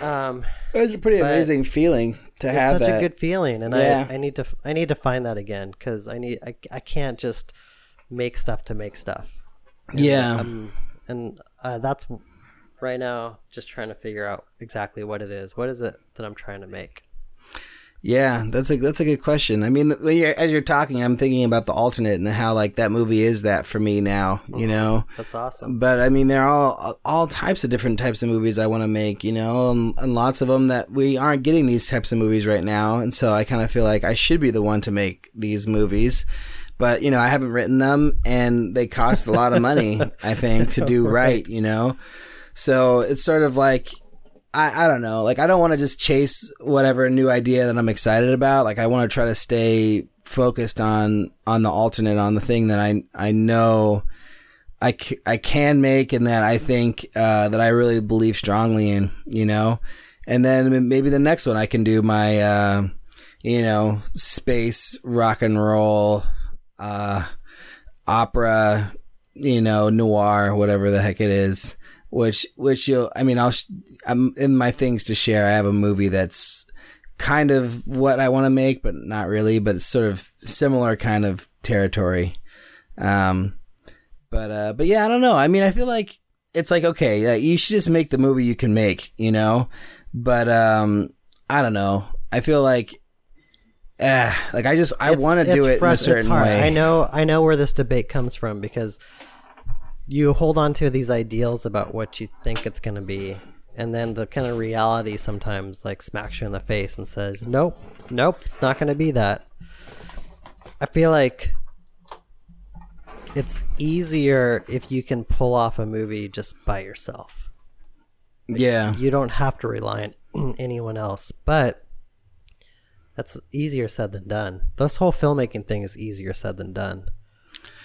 um it's a pretty amazing feeling to it's have such that a good feeling and Yeah. I, I need to I need to find that again cuz I need I, I can't just make stuff to make stuff. yeah Um, and uh, that's right now just trying to figure out exactly what it is. What is it that I'm trying to make? Yeah, that's a that's a good question. I mean, when you're, as you're talking, I'm thinking about the alternate and how like that movie is that for me now. You know, That's awesome. but I mean, there are all all types of different types of movies I want to make. You know, and, and lots of them that we aren't getting these types of movies right now, and so I kind of feel like I should be the one to make these movies. But you know, I haven't written them, and they cost a lot of money. I think to do right. You know, so it's sort of like I, I don't know. Like I don't want to just chase whatever new idea that I'm excited about. Like I want to try to stay focused on on the alternate, on the thing that I I know I, c- I can make and that I think uh, that I really believe strongly in. You know, and then maybe the next one I can do my uh, you know space rock and roll uh, opera, you know noir, whatever the heck it is which which you'll I mean I'll, I'm in my things to share. I have a movie that's kind of what I want to make, but not really. But it's sort of similar kind of territory. Um, but uh, but yeah, I don't know. I mean, I feel like it's like okay, you should just make the movie you can make, you know. But um, I don't know. I feel like. Uh, like I just I want to do it in a certain hard. way. I know I know where this debate comes from because you hold on to these ideals about what you think it's going to be and then the kind of reality sometimes like smacks you in the face and says nope nope it's not going to be that i feel like it's easier if you can pull off a movie just by yourself Yeah, you don't have to rely on anyone else but that's easier said than done. This whole filmmaking thing is easier said than done.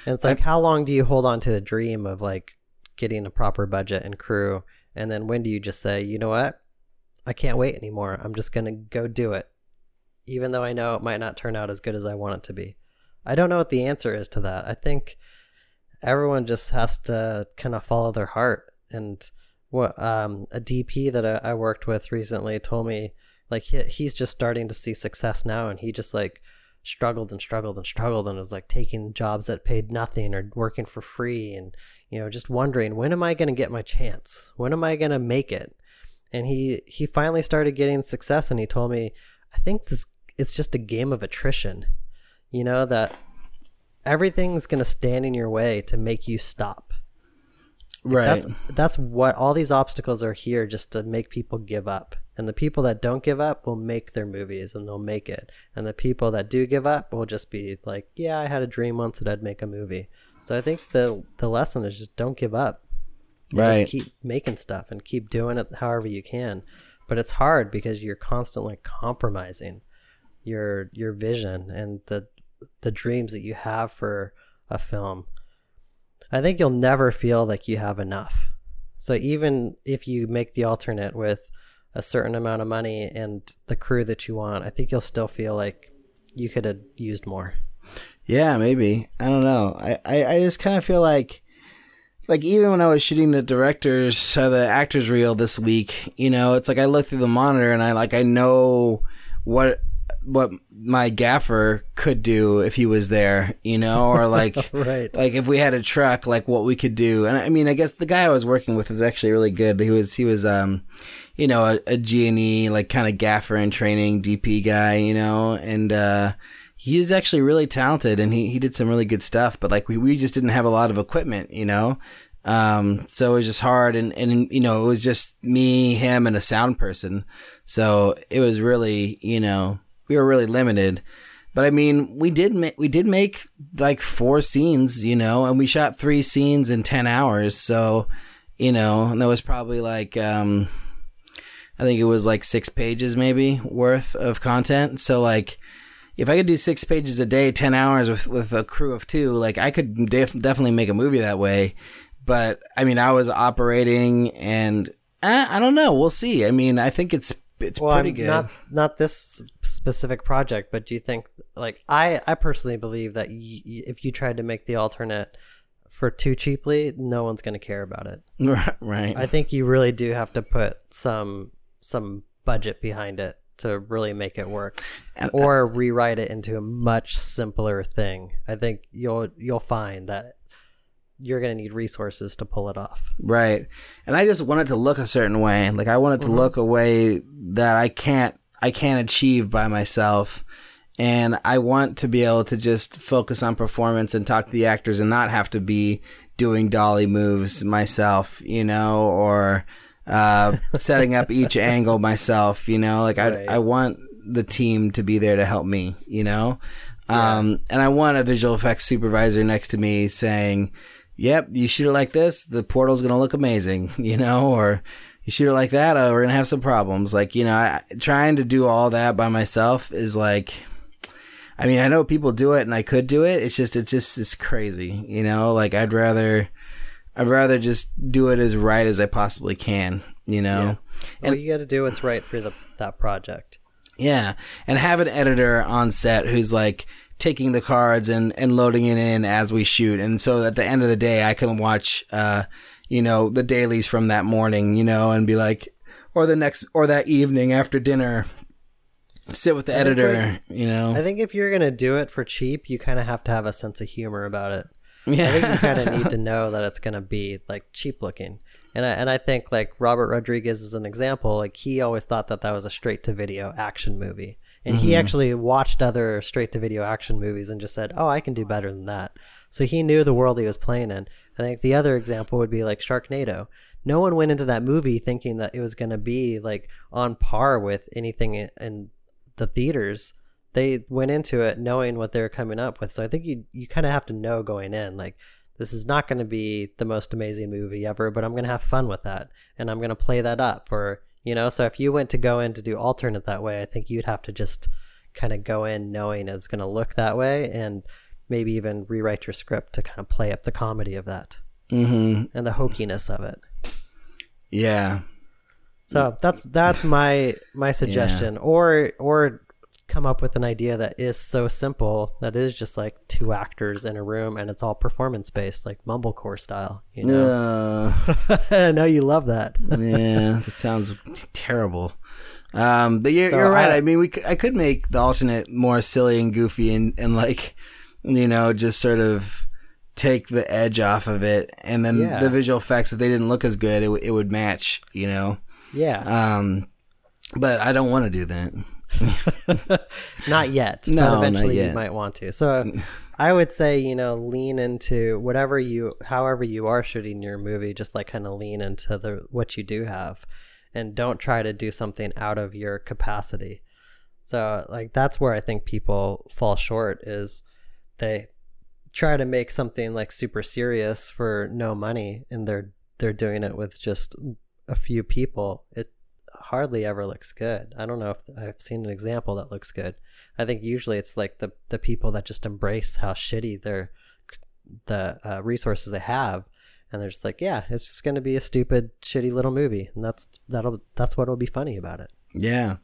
And it's like how long do you hold on to the dream of like getting a proper budget and crew? And then when do you just say you know what? I can't wait anymore. I'm just gonna go do it even though i know it might not turn out as good as i want it to be. I don't know what the answer is to that. I think everyone just has to kind of follow their heart. And what um, a DP that I, I worked with recently told me like he, he's just starting to see success now and he just like struggled and struggled and struggled and was like taking jobs that paid nothing or working for free and you know just wondering when am I going to get my chance? When am I going to make it? And he he finally started getting success and he told me I think this it's just a game of attrition you know that everything's going to stand in your way to make you stop. Right. that's that's what all these obstacles are here just to make people give up and the people that don't give up will make their movies and they'll make it. And the people that do give up will just be like yeah i had a dream once that i'd make a movie. So i think the the lesson is just don't give up. Right. just keep making stuff and keep doing it however you can. But it's hard because you're constantly compromising your your vision and the the dreams that you have for a film. I think you'll never feel like you have enough. So even if you make the alternate with a certain amount of money and the crew that you want, I think you'll still feel like you could have used more. Yeah, maybe. I don't know. I, I, I just kind of feel like, like even when I was shooting the director's, uh, the actor's reel this week, you know, it's like I look through the monitor and I like I know what what my gaffer could do if he was there, you know, or like Right. like if we had a truck, like what we could do. And I mean, I guess the guy I was working with is actually really good. He was he was um, you know, a, a G and E like kind of gaffer in training, DP guy, you know, and uh, he's actually really talented and he he did some really good stuff. But like we we just didn't have a lot of equipment, you know. Um, so it was just hard and, and, you know, it was just me, him and a sound person. So it was really, you know, we were really limited. But I mean, we did make we did make like four scenes, you know, and we shot three scenes in ten hours. So, you know, and that was probably like um, I think it was like six pages maybe worth of content. So like, if I could do six pages a day, ten hours with with a crew of two, like I could def- definitely make a movie that way. But I mean, I was operating, and eh, I don't know. We'll see. I mean, I think it's it's Well, pretty I'm good. not not this specific project, but do you think like I I personally believe that y- if you tried to make the alternate for too cheaply, no one's going to care about it. right. I think you really do have to put some some budget behind it to really make it work, And- uh, or rewrite it into a much simpler thing. I think you'll you'll find that you're going to need resources to pull it off. Right. And I just want it to look a certain way. Like I want it to mm-hmm. look a way that I can't I can't achieve by myself. And I want to be able to just focus on performance and talk to the actors and not have to be doing dolly moves myself, you know, or uh, setting up each angle myself, you know, like I, Right. I want the team to be there to help me, you know? Um, and I want a visual effects supervisor next to me saying, yep, you shoot it like this, the portal's to look amazing, you know, or you shoot it like that, oh, we're to have some problems. Like, you know, I, trying to do all that by myself is like, I mean, I know people do it and I could do it. It's just, it's just, it's crazy, you know, like I'd rather, I'd rather just do it as right as I possibly can, you know? well, you got to do what's right for the that project. Yeah, and have an editor on set who's like taking the cards and and loading it in as we shoot, and so at the end of the day, I can watch, uh, you know, the dailies from that morning, you know, and be like, or the next, or that evening after dinner, sit with the editor, you know. I think if you're gonna do it for cheap, you kind of have to have a sense of humor about it. Yeah. I think you kind of need to know that it's gonna be like cheap looking. And I, and I think like Robert Rodriguez is an example. Like he always thought that that was a straight to video action movie, and he mm-hmm. actually watched other straight to video action movies and just said, "Oh, I can do better than that." So he knew the world he was playing in. I think the other example would be like Sharknado. No one went into that movie thinking that it was going to be like on par with anything in, in the theaters. They went into it knowing what they were coming up with. So I think you you kind of have to know going in like this is not going to be the most amazing movie ever, but I'm going to have fun with that and I'm going to play that up or you know, so if you went to go in to do alternate that way, I think you'd have to just kind of go in knowing it's going to look that way and maybe even rewrite your script to kind of play up the comedy of that hmm and the hokiness of it. Yeah. So that's that's my my suggestion, or or come up with an idea that is so simple that is just like two actors in a room and it's all performance based, like mumblecore style. You know, Uh, I know you love that. yeah, that sounds terrible. Um, but you're, So you're right. I- I, mean, we I could make the alternate more silly and goofy and, and like, you know, just sort of take the edge off of it. And then Yeah. the visual effects, if they didn't look as good, it, w- it would match, you know? yeah, Um, but I don't want to do that. not yet. No, but not eventually you might want to. So I would say you know lean into whatever you, however you are shooting your movie, just like kind of lean into the what you do have, and don't try to do something out of your capacity. So like that's where I think people fall short is they try to make something like super serious for no money and they're they're doing it with just a few people. It hardly ever looks good. I don't know if I've seen an example that looks good. I think usually it's like the the people that just embrace how shitty their the uh, resources they have and they're just like, yeah, it's just going to be a stupid shitty little movie and that's that'll that's what'll be funny about it. Yeah.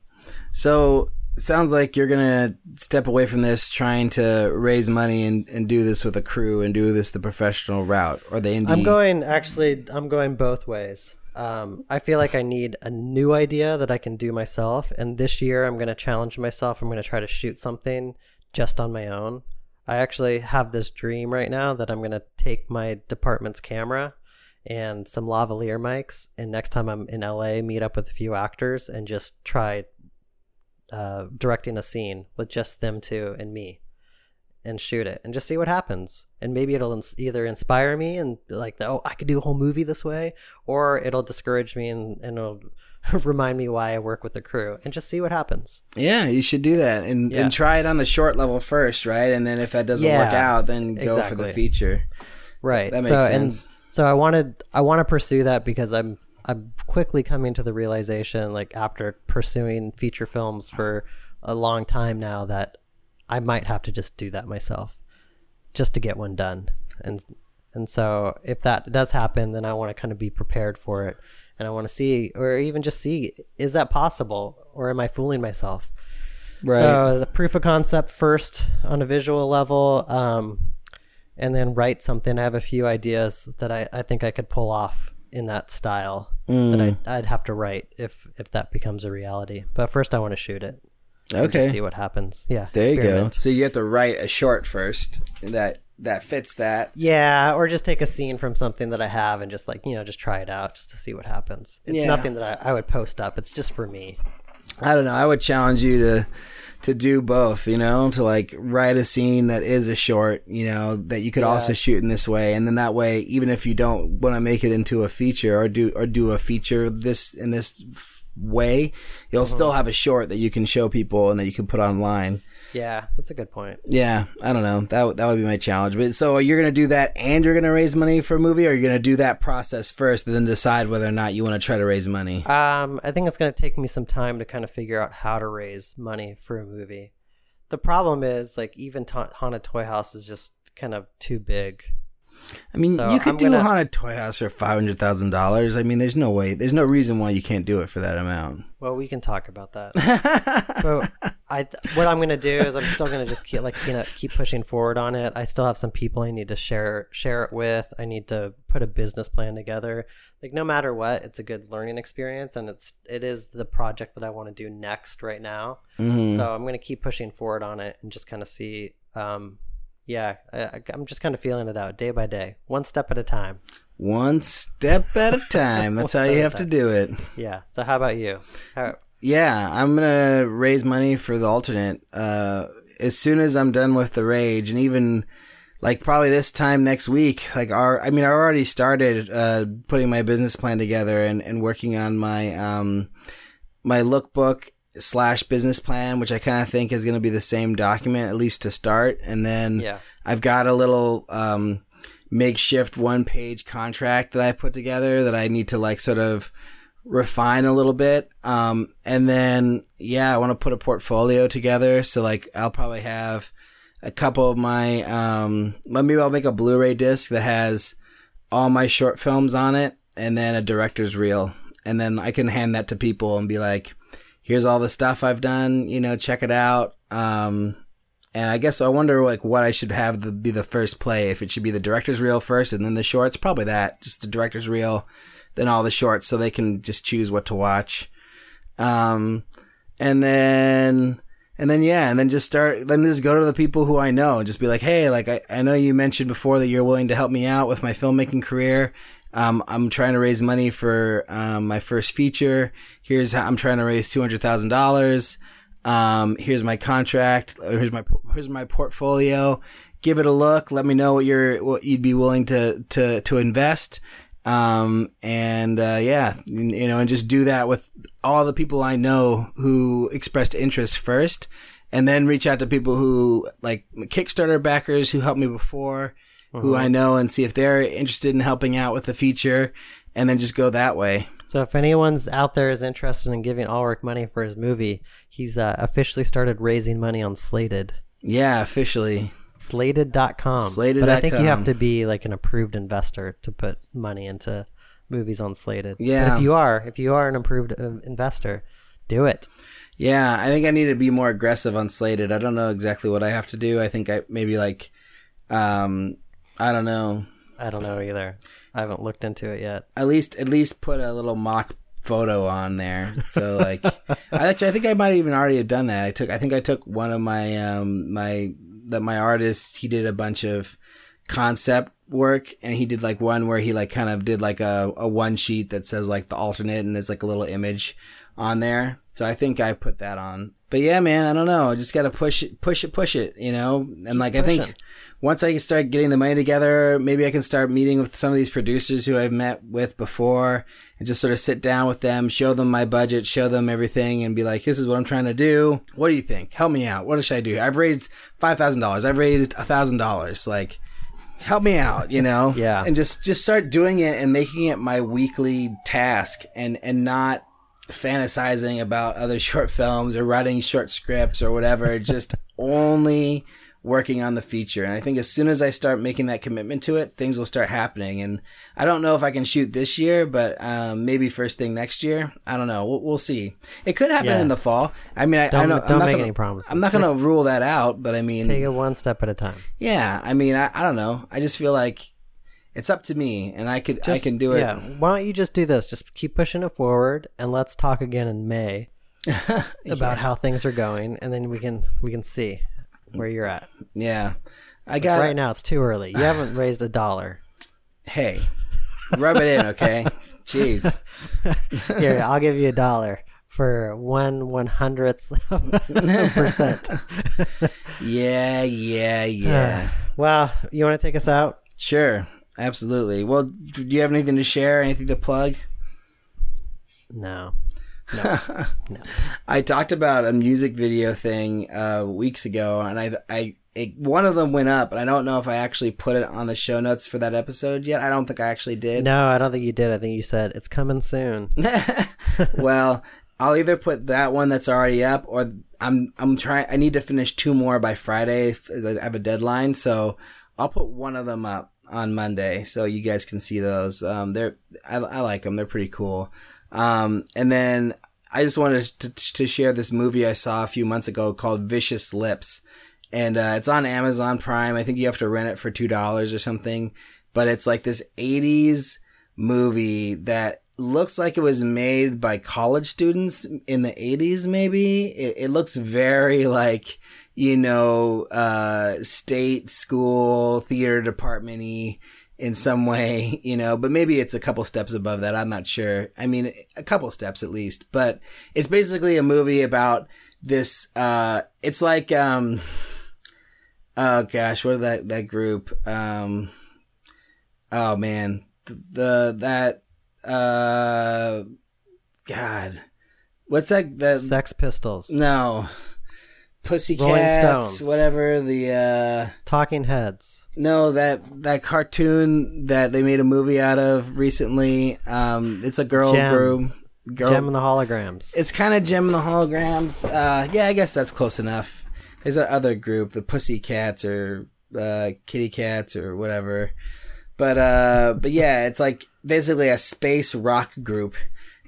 So sounds like you're gonna step away from this, trying to raise money and, and do this with a crew and do this the professional route or the indie. I'm going actually. I'm going both ways. Um, I feel like I need a new idea that I can do myself, and this year I'm going to challenge myself. I'm going to try to shoot something just on my own. I actually have this dream right now that I'm going to take my department's camera and some lavalier mics, and next time I'm in LA, meet up with a few actors and just try uh, directing a scene with just them two and me and shoot it and just see what happens. And maybe it'll ins- either inspire me and like, oh, I could do a whole movie this way, or it'll discourage me and, and it'll remind me why I work with the crew and just see what happens. Yeah, you should do that and, Yeah. and try it on the short level first, right? And then if that doesn't work out, then go for the feature. Right. That makes so, sense. And so I wanted I want to pursue that because I'm I'm quickly coming to the realization like after pursuing feature films for a long time now that I might have to just do that myself just to get one done. And and so if that does happen then I want to kind of be prepared for it and I want to see or even just see is that possible or am I fooling myself? Right. So the proof of concept first on a visual level, um, and then write something. I have a few ideas that I, I think I could pull off in that style that Mm. I, I'd have to write if if that becomes a reality. But first, I want to shoot it. And okay. Just see what happens. Yeah. There you go. So you have to write a short first that that fits that. Yeah, or just take a scene from something that I have and just like you know just try it out just to see what happens. It's Yeah. nothing that I, I would post up. It's just for me. I don't know. I would challenge you to to do both, you know, to like write a scene that is a short, you know, that you could also shoot in this way. And then that way, even if you don't want to make it into a feature or do, or do a feature this in this way, you'll still have a short that you can show people and that you can put online. Yeah, that's a good point. Yeah, I don't know. That would- that would be my challenge. But so you're gonna do that, and you're gonna raise money for a movie, or you're gonna do that process first, and then decide whether or not you want to try to raise money. Um, I think it's going to take me some time to kind of figure out how to raise money for a movie. The problem is, like, even Ta- Haunted Toy House is just kind of too big. I mean, So you could I'm do a gonna- haunted toy house for five hundred thousand dollars. I mean, there's no way, there's no reason why you can't do it for that amount. Well, we can talk about that. but I, what I'm gonna do is I'm still gonna just keep like you know keep pushing forward on it. I still have some people I need to share share it with. I need to put a business plan together. Like no matter what, it's a good learning experience, and it's it is the project that I want to do next right now. Mhm. So I'm gonna keep pushing forward on it and just kind of see. Um, yeah, I, I'm just kind of feeling it out day by day, one step at a time. One step at a time. That's how you have to do it. Yeah. So how about you? How, Yeah, I'm gonna raise money for the alternate uh, as soon as I'm done with the rage, and even like probably this time next week. Like, our, I mean, I already started uh, putting my business plan together and, and working on my um, my lookbook slash business plan, which I kind of think is going to be the same document at least to start, and then yeah. I've got a little um, makeshift one page contract that I put together that I need to like sort of refine a little bit. Um, and then, yeah, I want to put a portfolio together. So like, I'll probably have a couple of my, um, maybe I'll make a Blu-ray disc that has all my short films on it and then a director's reel. And then I can hand that to people and be like, here's all the stuff I've done, you know, check it out. Um, and I guess I wonder like what I should have the, be the first play. If it should be the director's reel first and then the shorts, probably that. Just the director's reel, then all the shorts, so they can just choose what to watch. Um, and then and then yeah, and then just start. Then just go to the people who I know and just be like, hey, like I, I know you mentioned before that you're willing to help me out with my filmmaking career. Um, I'm trying to raise money for um, my first feature. Here's how I'm trying to raise two hundred thousand dollars. Um, here's my contract. Here's my here's my portfolio. Give it a look. Let me know what you're what you'd be willing to to to invest. Um, and uh, yeah, you you know, and just do that with all the people I know who expressed interest first, and then reach out to people who like Kickstarter backers who helped me before, who I know, and see if they're interested in helping out with the feature, and then just go that way. So if anyone's out there is interested in giving Ulrich money for his movie, he's uh, officially started raising money on Slated. Yeah, officially. Slated.com. Slated But I think you have to be like an approved investor to put money into movies on Slated. But Yeah. if you are, if you are an approved uh, investor, do it. Yeah, I think I need to be more aggressive on Slated. I don't know exactly what I have to do. I think I maybe like, um, I don't know. I don't know either. I haven't looked into it yet. At least, at least put a little mock photo on there. So like, I actually, I think I might even already have done that. I took, I think I took one of my, um, my that my artist. He did a bunch of concept work, and he did like one where he like kind of did like a a one sheet that says like the alternate, and there's like a little image on there. So I think I put that on. But yeah, man, I don't know. I just gotta push it, push it, push it, you know. And like I think once I can start getting the money together, maybe I can start meeting with some of these producers who I've met with before, and just sort of sit down with them, show them my budget, show them everything, and be like, "This is what I'm trying to do. What do you think? Help me out. What should I do? I've raised five thousand dollars. I've raised a thousand dollars. Like." help me out you know Yeah. and just just start doing it and making it my weekly task and and not fantasizing about other short films or writing short scripts or whatever just only working on the feature and i think as soon as i start making that commitment to it things will start happening and i don't know if i can shoot this year but um, maybe first thing next year i don't know we'll, we'll see it could happen Yeah. in the fall i mean i, I Don't- know don't I'm not make gonna, any promises. i'm not gonna rule that out but i mean Take it one step at a time. yeah, I mean, I, I don't know. I just feel like it's up to me, and I could I can do it. Yeah. Why don't you just do this? Just keep pushing it forward, and let's talk again in May about how things are going, and then we can we can see where you're at. Yeah, I got. right now, it's too early. You haven't raised a dollar. Hey, rub it in, okay? Jeez. Here, I'll give you a dollar for one one hundredth of a percent. Yeah, yeah, yeah. Well, you want to take us out? sure, absolutely. Well, do you have anything to share? Anything to plug? No. No. I talked about a music video thing uh, weeks ago, and I, I, it, one of them went up, and I don't know if I actually put it on the show notes for that episode yet. I don't think I actually did. No, I don't think you did. I think you said it's coming soon. well, I'll either put that one that's already up, or I'm I'm trying. I need to finish two more by Friday. I have a deadline, so I'll put one of them up. On Monday, so you guys can see those. Um, they're I, I like them. They're pretty cool. Um, and then I just wanted to, to share this movie I saw a few months ago called Vicious Lips, and uh, it's on Amazon Prime. I think you have to rent it for two dollars or something, but it's like this '80s movie that looks like it was made by college students in the 80s maybe it, it looks very like you know uh state school theater department in some way you know but maybe it's a couple steps above that. I'm not sure. I mean a couple steps at least. But it's basically a movie about this uh it's like um oh gosh what are that that group um oh man the that uh god what's that the Sex Pistols, no pussycats whatever the uh Talking Heads, no that that cartoon that they made a movie out of recently um it's a girl Jem. group girl Jem and the Holograms. it's kind of jem and the holograms. Uh yeah i guess that's close enough. There's that other group the pussycats or uh kitty cats or whatever. But uh but yeah it's like basically a space rock group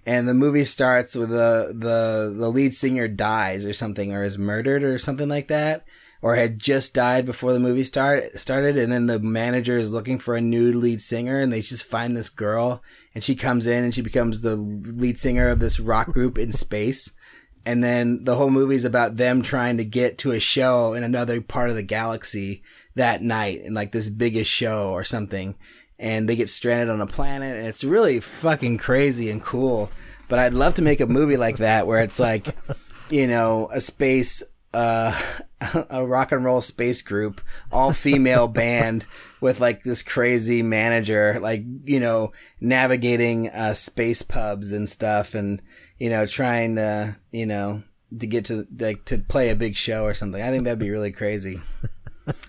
and the movie starts with the the the lead singer dies or something or is murdered or something like that or had just died before the movie start started. And then the manager is looking for a new lead singer and they just find this girl and she comes in and she becomes the lead singer of this rock group in space. And then the whole movie is about them trying to get to a show in another part of the galaxy that night in like this biggest show or something and they get stranded on a planet. And it's really fucking crazy and cool. But i'd love to make a movie like that where it's like you know a space uh a rock and roll space group all female band with like this crazy manager like you know navigating uh space pubs and stuff and you know trying to you know to get to like to play a big show or something. I think that'd be really crazy.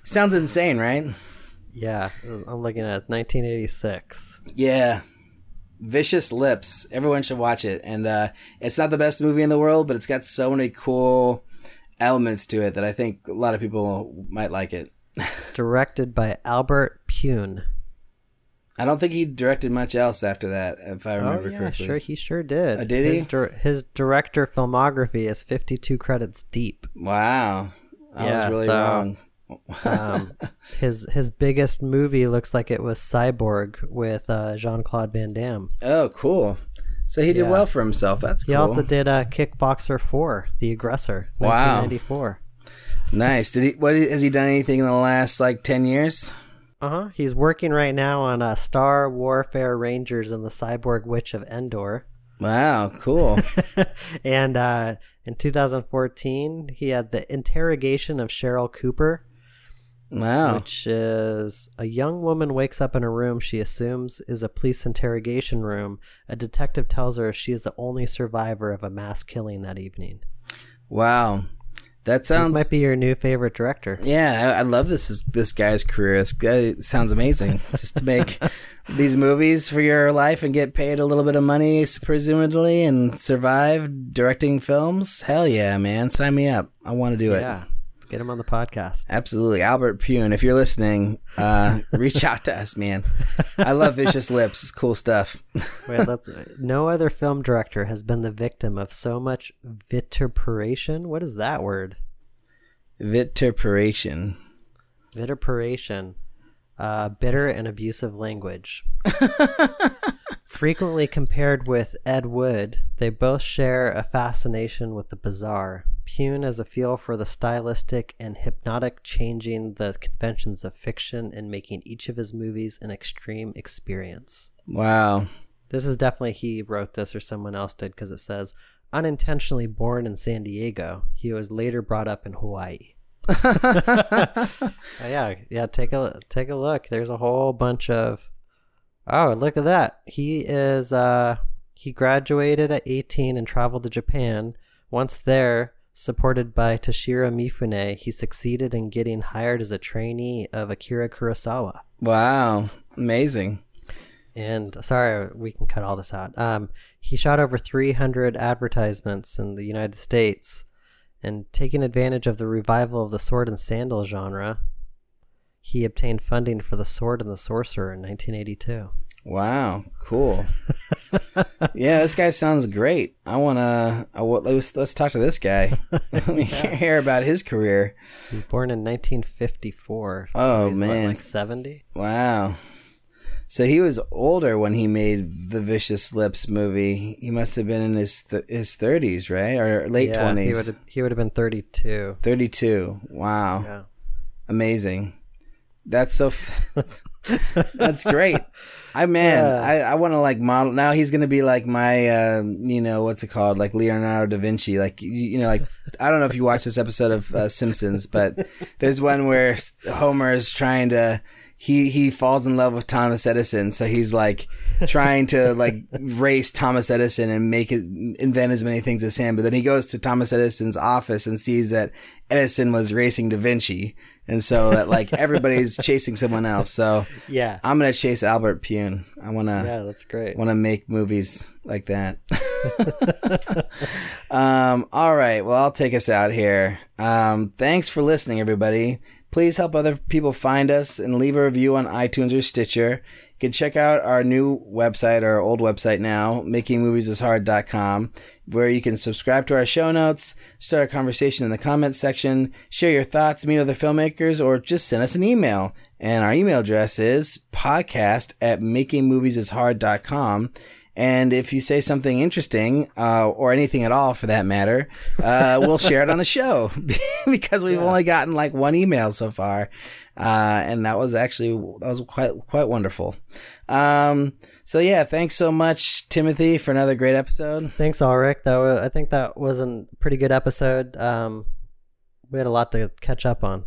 Sounds insane right Yeah, I'm looking at 1986. Yeah. Vicious Lips. Everyone should watch it. And uh, it's not the best movie in the world, but it's got so many cool elements to it that I think a lot of people might like it. It's directed by Albert Pyun. I don't think he directed much else after that, if I remember oh yeah, correctly. sure, he sure did. Oh, did he? His, dir- his director filmography is 52 credits deep. Wow. I Yeah, was really so- wrong. Um, his his biggest movie looks like it was Cyborg with uh, Jean Claude Van Damme. oh, cool. So he did Yeah. well for himself. That's cool. He cool. also did uh, Kickboxer 4, The Aggressor, Wow. 1994. nice. Did he? What has he done? Anything in the last like ten years? Uh huh. He's working right now on uh, Star Warfare Rangers and the Cyborg Witch of Endor. Wow, cool. and uh, in 2014, he had the interrogation of Cheryl Cooper, Wow. which is a young woman wakes up in a room she assumes is a police interrogation room. A detective tells her she is the only survivor of a mass killing that evening. Wow. That sounds This might be your new favorite director. Yeah, I, I love this this guy's career. This guy sounds amazing. Just to make these movies for your life and get paid a little bit of money, presumably, and survive directing films. Hell yeah, man! Sign me up. I want to do it. Yeah. Let's get him on the podcast. Absolutely, Albert Pyun. If you're listening, uh, reach out to us, man. I love Vicious Lips. It's cool stuff. Wait, no other film director has been the victim of so much vituperation. What is that word? Vituperation. Vituperation. Uh, bitter and abusive language. Frequently compared with Ed Wood, they both share a fascination with the bizarre. Pyun has a feel for the stylistic and hypnotic, changing the conventions of fiction and making each of his movies an extreme experience. Wow. This is definitely he wrote this or someone else did because it says unintentionally born in San Diego. He was later brought up in Hawaii. Oh, yeah, yeah. Take a take a look. There's a whole bunch of. Oh, look at that. He is. Uh, he graduated at 18 and traveled to Japan. Once there, supported by Toshiro Mifune, he succeeded in getting hired as a trainee of Akira Kurosawa. Wow. Amazing. And sorry, we can cut all this out. Um, he shot over 300 advertisements in the United States, and taking advantage of the revival of the sword and sandal genre, he obtained funding for The Sword and the Sorcerer in 1982. Wow, cool. yeah, this guy sounds great. I wanna. I, let's let's talk to this guy. Let me hear about his career. He was born in 1954. so Oh, he's, what, man. like 70? Wow. So he was older when he made the Vicious Lips movie. He must have been in his th- his thirties, right, or late Yeah, he would he would have been 32. Thirty two. Wow, Yeah. amazing. That's so. F- that's great. I man, Yeah. I, I want to like model. Now he's gonna be like my, uh, you know, what's it called? Like Leonardo da Vinci. Like you, you know, like I don't know if you watch this episode of uh, Simpsons, but there's one where Homer is trying to. He he falls in love with Thomas Edison, so he's like trying to like race Thomas Edison and make it invent as many things as him. But then he goes to Thomas Edison's office and sees that Edison was racing Da Vinci, and so that like everybody's chasing someone else. So Yeah. I'm gonna chase Albert Pyun. I wanna Yeah, that's great. want to make movies like that. um, all right. Well, I'll take us out here. Um, thanks for listening, everybody. Please help other people find us and leave a review on iTunes or Stitcher. You can check out our new website, our old website now, makingmoviesishard.com, where you can subscribe to our show notes, start a conversation in the comments section, share your thoughts, meet other filmmakers, or just send us an email. And our email address is podcast at makingmoviesishard.com. And if you say something interesting, uh, or anything at all for that matter, uh, we'll share it on the show because we've only gotten like one email so far. Uh, and that was actually, that was quite, quite wonderful. Um, so yeah, thanks so much, Timothy, for another great episode. Thanks, Ulrich. That was, I think that was a pretty good episode. Um, we had a lot to catch up on.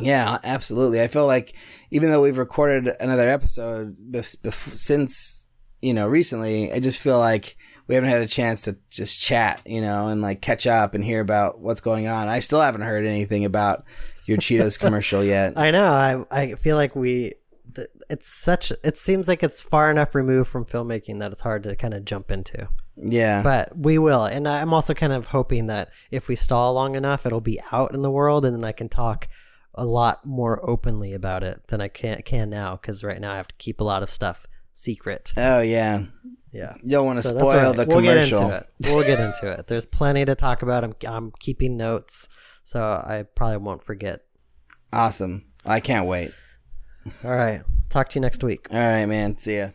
Yeah, absolutely. I feel like even though we've recorded another episode bef- bef- since, you know, recently, I just feel like we haven't had a chance to just chat, you know, and like catch up and hear about what's going on. I still haven't heard anything about your Cheetos commercial yet. I know. I I feel like we. It's such. It seems like it's far enough removed from filmmaking that it's hard to kind of jump into. Yeah. But we will, and I'm also kind of hoping that if we stall long enough, it'll be out in the world, and then I can talk a lot more openly about it than I can can now. Because right now I have to keep a lot of stuff secret. oh, yeah. Yeah. You don't want to So spoil right. the we'll commercial. get into it. We'll get into it. There's plenty to talk about. I'm I'm keeping notes, so I probably won't forget. Awesome. I can't wait. All right. Talk to you next week. All right, man. See ya.